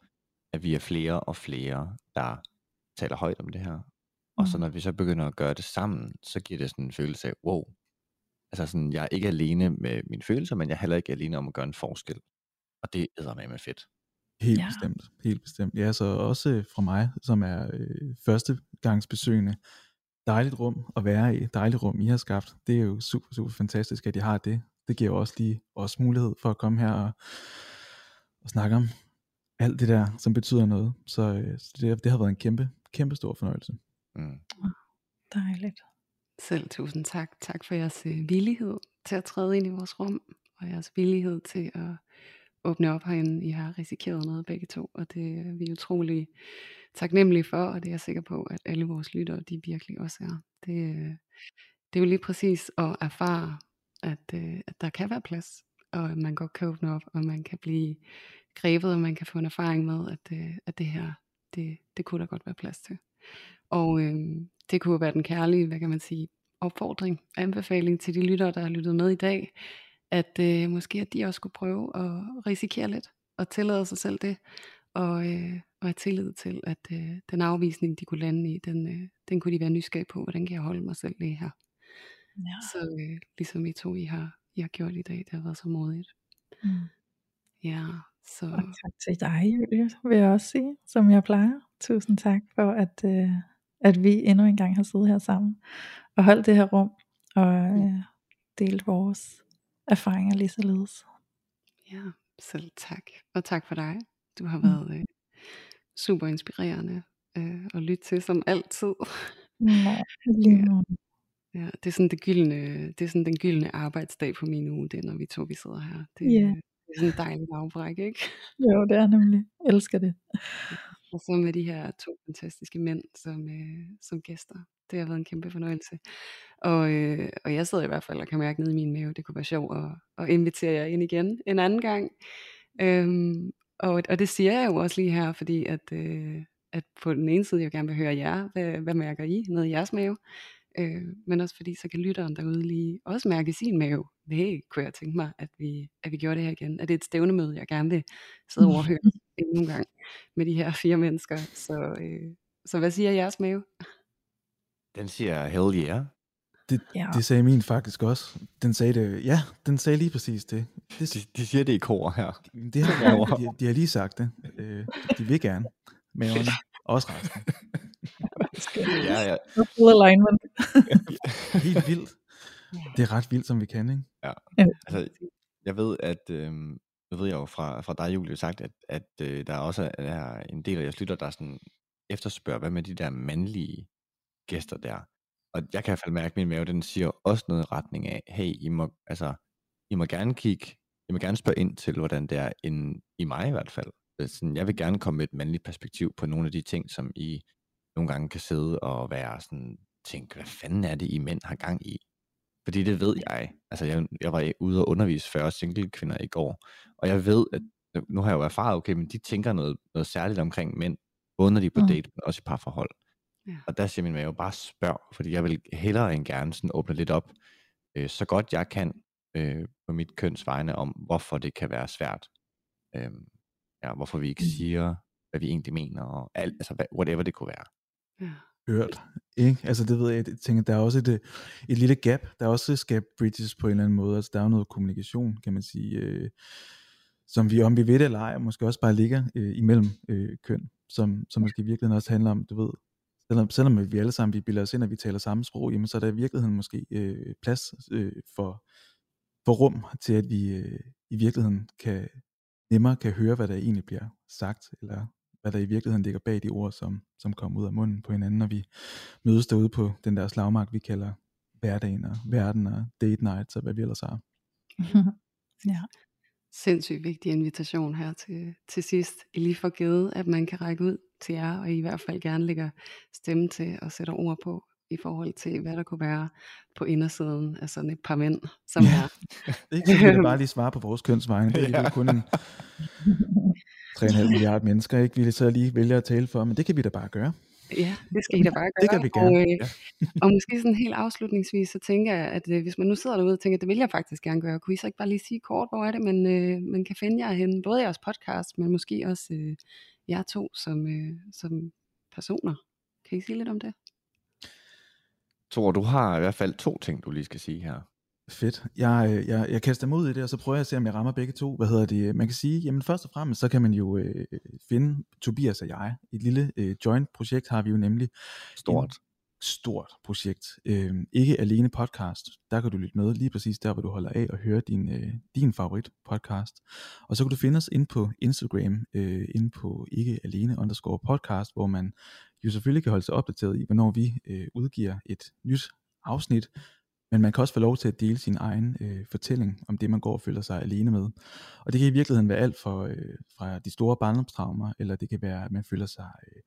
at vi er flere og flere, der taler højt om det her. Og så Mm. når vi så begynder at gøre det sammen, så giver det sådan en følelse af, wow, altså sådan, jeg er ikke alene med mine følelser, men jeg er heller ikke alene om at gøre en forskel. Og det er med fedt. Helt Ja. bestemt. Helt bestemt. Ja, så også øh, fra mig, som er øh, førstegangsbesøgende. Dejligt rum at være i. Dejligt rum, I har skabt. Det er jo super, super fantastisk, at I har det. Det giver jo også lige os mulighed for at komme her og, og snakke om alt det der, som betyder noget. Så, øh, så det, det har været en kæmpe, kæmpe stor fornøjelse. Mm. Dejligt. Selv tusind tak. Tak for jeres øh, villighed til at træde ind i vores rum, og jeres villighed til at åbne op herinde. I har risikeret noget begge to, og det er vi utrolig taknemmelige for, og det er jeg sikker på, at alle vores lyttere, de virkelig også er. Det, øh, det er jo lige præcis at erfare, at, øh, at der kan være plads, og at man godt kan åbne op, og man kan blive grebet, og man kan få en erfaring med, at, øh, at det her, det, det kunne der godt være plads til. Og øh, det kunne være den kærlige, hvad kan man sige, opfordring, anbefaling til de lyttere, der har lyttet med i dag, at øh, måske at de også skulle prøve at risikere lidt, og tillade sig selv det, og, øh, og have tillid til, at øh, den afvisning, de kunne lande i, den, øh, den kunne de være nysgerrige på, hvordan kan jeg holde mig selv lige her. Ja. Så øh, ligesom I to, I har, I har gjort i dag, det har været så modigt. Mm. Ja, så Og tak til dig, Julie, vil jeg også sige, som jeg plejer. Tusind tak for, at, øh, at vi endnu en gang har siddet her sammen og holdt det her rum og øh, delt vores erfaringer lige således. ja, selv tak. Og tak for dig. Du har Mm. været øh, super inspirerende øh, at lytte til som altid. Nå, lige Ja. måde. Ja, det er sådan det gyldne, det er sådan den gyldne arbejdsdag på min uge, det er, når vi to vi sidder her. Det, Ja. øh, det er sådan en dejlig afbræk, ikke? Jo, det er nemlig. Jeg elsker det. Og så med de her to fantastiske mænd som, øh, som gæster. Det har været en kæmpe fornøjelse. Og, øh, og jeg sidder i hvert fald og kan mærke ned i min mave, det kunne være sjovt at, at invitere jer ind igen en anden gang. Øhm, og, og det siger jeg jo også lige her, fordi at, øh, at på den ene side, jeg gerne vil høre jer, hvad, hvad mærker I nede i jeres mave? Øh, men også fordi, så kan lytteren derude lige også mærke sin mave. Det kunne jeg tænke mig, at vi, at vi gjorde det her igen. At det er et stævnemøde, jeg gerne vil sidde og overhøre endnu en gang med de her fire mennesker. Så, øh, så hvad siger jeres mave? Den siger hell yeah. Det, Ja. det sagde min faktisk også. Den sagde det, ja, den sagde lige præcis det. Det, De, de siger det i kor her. det har, de, de har lige sagt det. Øh, de vil gerne. Maverne. Også resten. Ja, ja. Full alignment. Helt vildt. Det er ret vildt, som vi kan, ikke? Altså, jeg ved, at, øh, nu ved jeg jo fra, fra dig, Julie, sagt, at, at øh, der også er en del af jeres lytter, der sådan efterspørger, hvad med de der mandlige gæster der? Og jeg kan i hvert fald mærke, at min mave, den siger også noget i retning af, hey, I må, altså, I må gerne kigge jeg må gerne spørge ind til, hvordan det er en, i mig i hvert fald. Øh, sådan, jeg vil gerne komme med et mandligt perspektiv på nogle af de ting, som I nogle gange kan sidde og være sådan, tænke, hvad fanden er det, I mænd har gang i? Fordi det ved jeg. Altså, jeg, jeg var ude og undervise 40 single kvinder i går, og jeg ved, at nu har jeg jo erfaret, okay, men de tænker noget, noget særligt omkring mænd, både når de er på Mm. date, men også i parforhold. Ja. Og der siger min mave, bare spørg, fordi jeg vil hellere end gerne sådan åbne lidt op, øh, så godt jeg kan, øh, på mit køns vegne, om hvorfor det kan være svært. Øh, ja, hvorfor vi ikke Mm. siger, hvad vi egentlig mener, og alt, altså whatever det kunne være. Ja. Hørt. Ikke? Altså det ved jeg, jeg tænker, der er også et, øh, et lille gap. Der er også skabt bridges på en eller anden måde. Altså der er noget kommunikation, kan man sige, øh, som vi, om vi ved det eller ej, måske også bare ligger øh, imellem øh, køn, som, som måske i virkeligheden også handler om, du ved, selvom, selvom vi alle sammen vi bilder os ind, at vi taler samme sprog, jamen så er der i virkeligheden måske øh, plads øh, for, for rum til, at vi øh, i virkeligheden kan nemmere kan høre, hvad der egentlig bliver sagt, eller hvad der i virkeligheden ligger bag de ord, som, som kommer ud af munden på hinanden, når vi mødes derude på den der slagmark, vi kalder hverdagen og verden og date nights og hvad vi ellers har. ja. Sindssygt vigtig invitation her til, til sidst. I lige får givet, at man kan række ud til jer, og I, i hvert fald gerne lægger stemme til og sætter ord på, i forhold til, hvad der kunne være på indersiden af sådan et par mænd, som Ja. er. Det er ikke så, vi bare lige svare på vores kønsvegne. Det er ja. kun en 3,5 milliarder mennesker, ikke? Vi så lige vælger at tale for, men det kan vi da bare gøre. Ja, det skal I da bare gøre. Det kan vi Og, gerne. øh, Ja. og måske sådan helt afslutningsvis, så tænker jeg, at øh, hvis man nu sidder derude og tænker, at det vil jeg faktisk gerne gøre, kunne I så ikke bare lige sige kort, hvor er det, man, øh, man kan finde jer henne, både jeres podcast, men måske også øh, jer to som, øh, som personer. Kan I sige lidt om det? Thor, du har i hvert fald to ting, du lige skal sige her. Fedt. Jeg, øh, jeg, jeg kaster mig ud i det, og så prøver jeg at se, om jeg rammer begge to. Hvad hedder det? Man kan sige, jamen først og fremmest, så kan man jo øh, finde Tobias og jeg. Et lille øh, joint-projekt har vi jo nemlig. Stort. Stort projekt. Øh, ikke alene podcast. Der kan du lytte med lige præcis der, hvor du holder af og høre din, øh, din favorit podcast. Og så kan du finde os ind på Instagram, øh, ind på ikke alene underscore podcast, hvor man jo selvfølgelig kan holde sig opdateret i, hvornår vi øh, udgiver et nyt afsnit. Men man kan også få lov til at dele sin egen øh, fortælling om det, man går og føler sig alene med. Og det kan i virkeligheden være alt for, øh, fra de store barndomstraumer, eller det kan være, at man føler sig øh,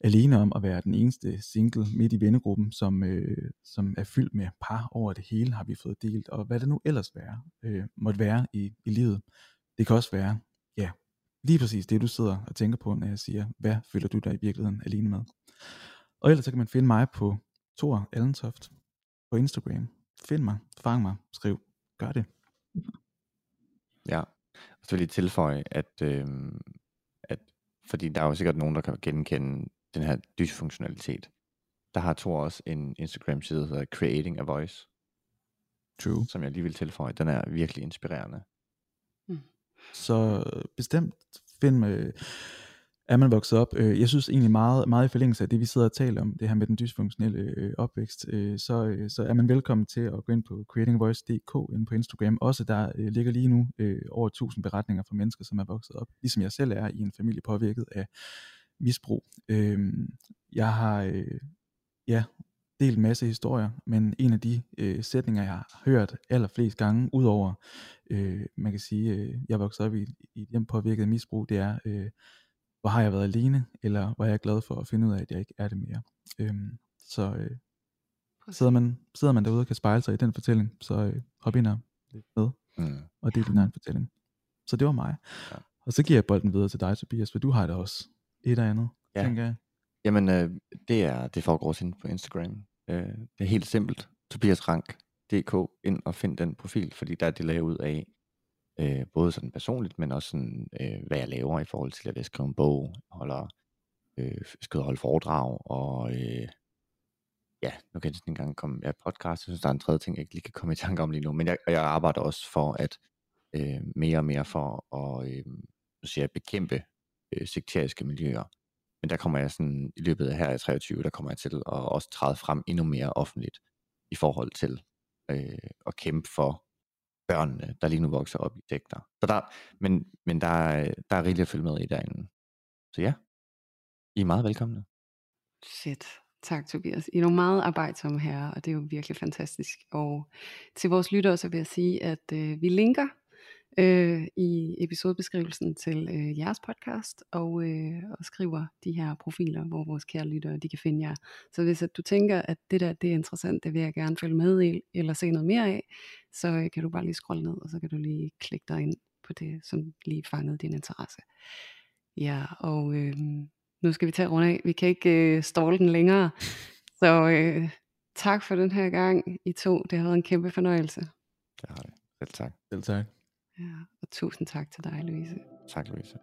alene om at være den eneste single midt i vennegruppen, som, øh, som er fyldt med par over det hele, har vi fået delt. Og hvad det nu ellers være, øh, måtte være i, i livet. Det kan også være, ja, lige præcis det, du sidder og tænker på, når jeg siger, hvad føler du dig i virkeligheden alene med. Og ellers så kan man finde mig på Thor Allentoft på Instagram. Find mig, fang mig, skriv, gør det. Ja, og så vil jeg lige tilføje, at, øh, at fordi der er jo sikkert nogen, der kan genkende den her dysfunktionalitet. Der har Thor også en Instagram-side, der hedder Creating a Voice, True. som jeg lige vil tilføje. Den er virkelig inspirerende. Så bestemt find med, er man vokset op. Øh, Jeg synes egentlig meget, meget i forlængelse af det, vi sidder og taler om, det her med den dysfunktionelle øh, opvækst, øh, så, øh, så er man velkommen til at gå ind på creatingvoice.dk inde på Instagram. Også der øh, ligger lige nu øh, over 1000 beretninger fra mennesker, som er vokset op, ligesom jeg selv er i en familie påvirket af misbrug. Øh, Jeg har øh, ja, delt en masse historier, men en af de øh, sætninger, jeg har hørt allerflest gange, udover, øh, man kan sige, øh, jeg voksede op i, i et hjem påvirket af misbrug, det er, øh, hvor har jeg været alene, eller hvor er jeg glad for at finde ud af, at jeg ikke er det mere. Øhm, så øh, sidder, man, sidder man derude og kan spejle sig i den fortælling, så øh, hop ind og lidt med Mm. og del din egen fortælling. Så det var mig. Ja. Og så giver jeg bolden videre til dig, Tobias, for du har det også et og andet, ja. tænker jeg. Jamen, øh, det er det foregår også inde på Instagram. Øh, det er helt simpelt. Tobias Rank, DK, ind og find den profil, fordi der er det lavet ud af, øh, både sådan personligt, men også sådan, øh, hvad jeg laver i forhold til, at jeg skriver en bog, holder, øh, skal holde foredrag, og øh, ja, nu kan jeg sådan engang komme, ja, podcast, jeg synes, der er en tredje ting, jeg ikke lige kan komme i tanke om lige nu, men jeg, jeg arbejder også for at øh, mere og mere for at, øh, nu siger jeg, bekæmpe øh, sekteriske miljøer. Men der kommer jeg sådan, i løbet af her i 23, der kommer jeg til at også træde frem endnu mere offentligt i forhold til øh, at kæmpe for børnene, der lige nu vokser op i sekter. Så der, men men der, er, der er rigeligt at følge med i derinde. Så ja, I er meget velkomne. Shit. Tak Tobias. I er nogle meget arbejdsomme herrer, og det er jo virkelig fantastisk. Og til vores lyttere så vil jeg sige, at øh, vi linker øh, i episodebeskrivelsen til øh, jeres podcast, og, øh, og skriver de her profiler, hvor vores kære lyttere, de kan finde jer. Så hvis at du tænker, at det der det er interessant, det vil jeg gerne følge med i, eller se noget mere af, så øh, kan du bare lige scrolle ned, og så kan du lige klikke dig ind på det, som lige fangede din interesse. Ja, og øh, nu skal vi tage rundt af. Vi kan ikke øh, ståle den længere. Så øh, tak for den her gang, I to. Det har været en kæmpe fornøjelse. Det har det. Selv tak. Selv tak. Ja, og tusind tak til dig, Louise. Tak, Louise.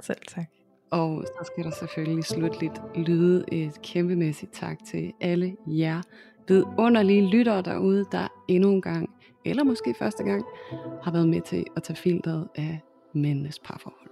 Selv tak. Og så skal der selvfølgelig slutligt lyde et kæmpemæssigt tak til alle jer vidunderlige lyttere derude, der endnu en gang, eller måske første gang, har været med til at tage filtret af mændenes parforhold.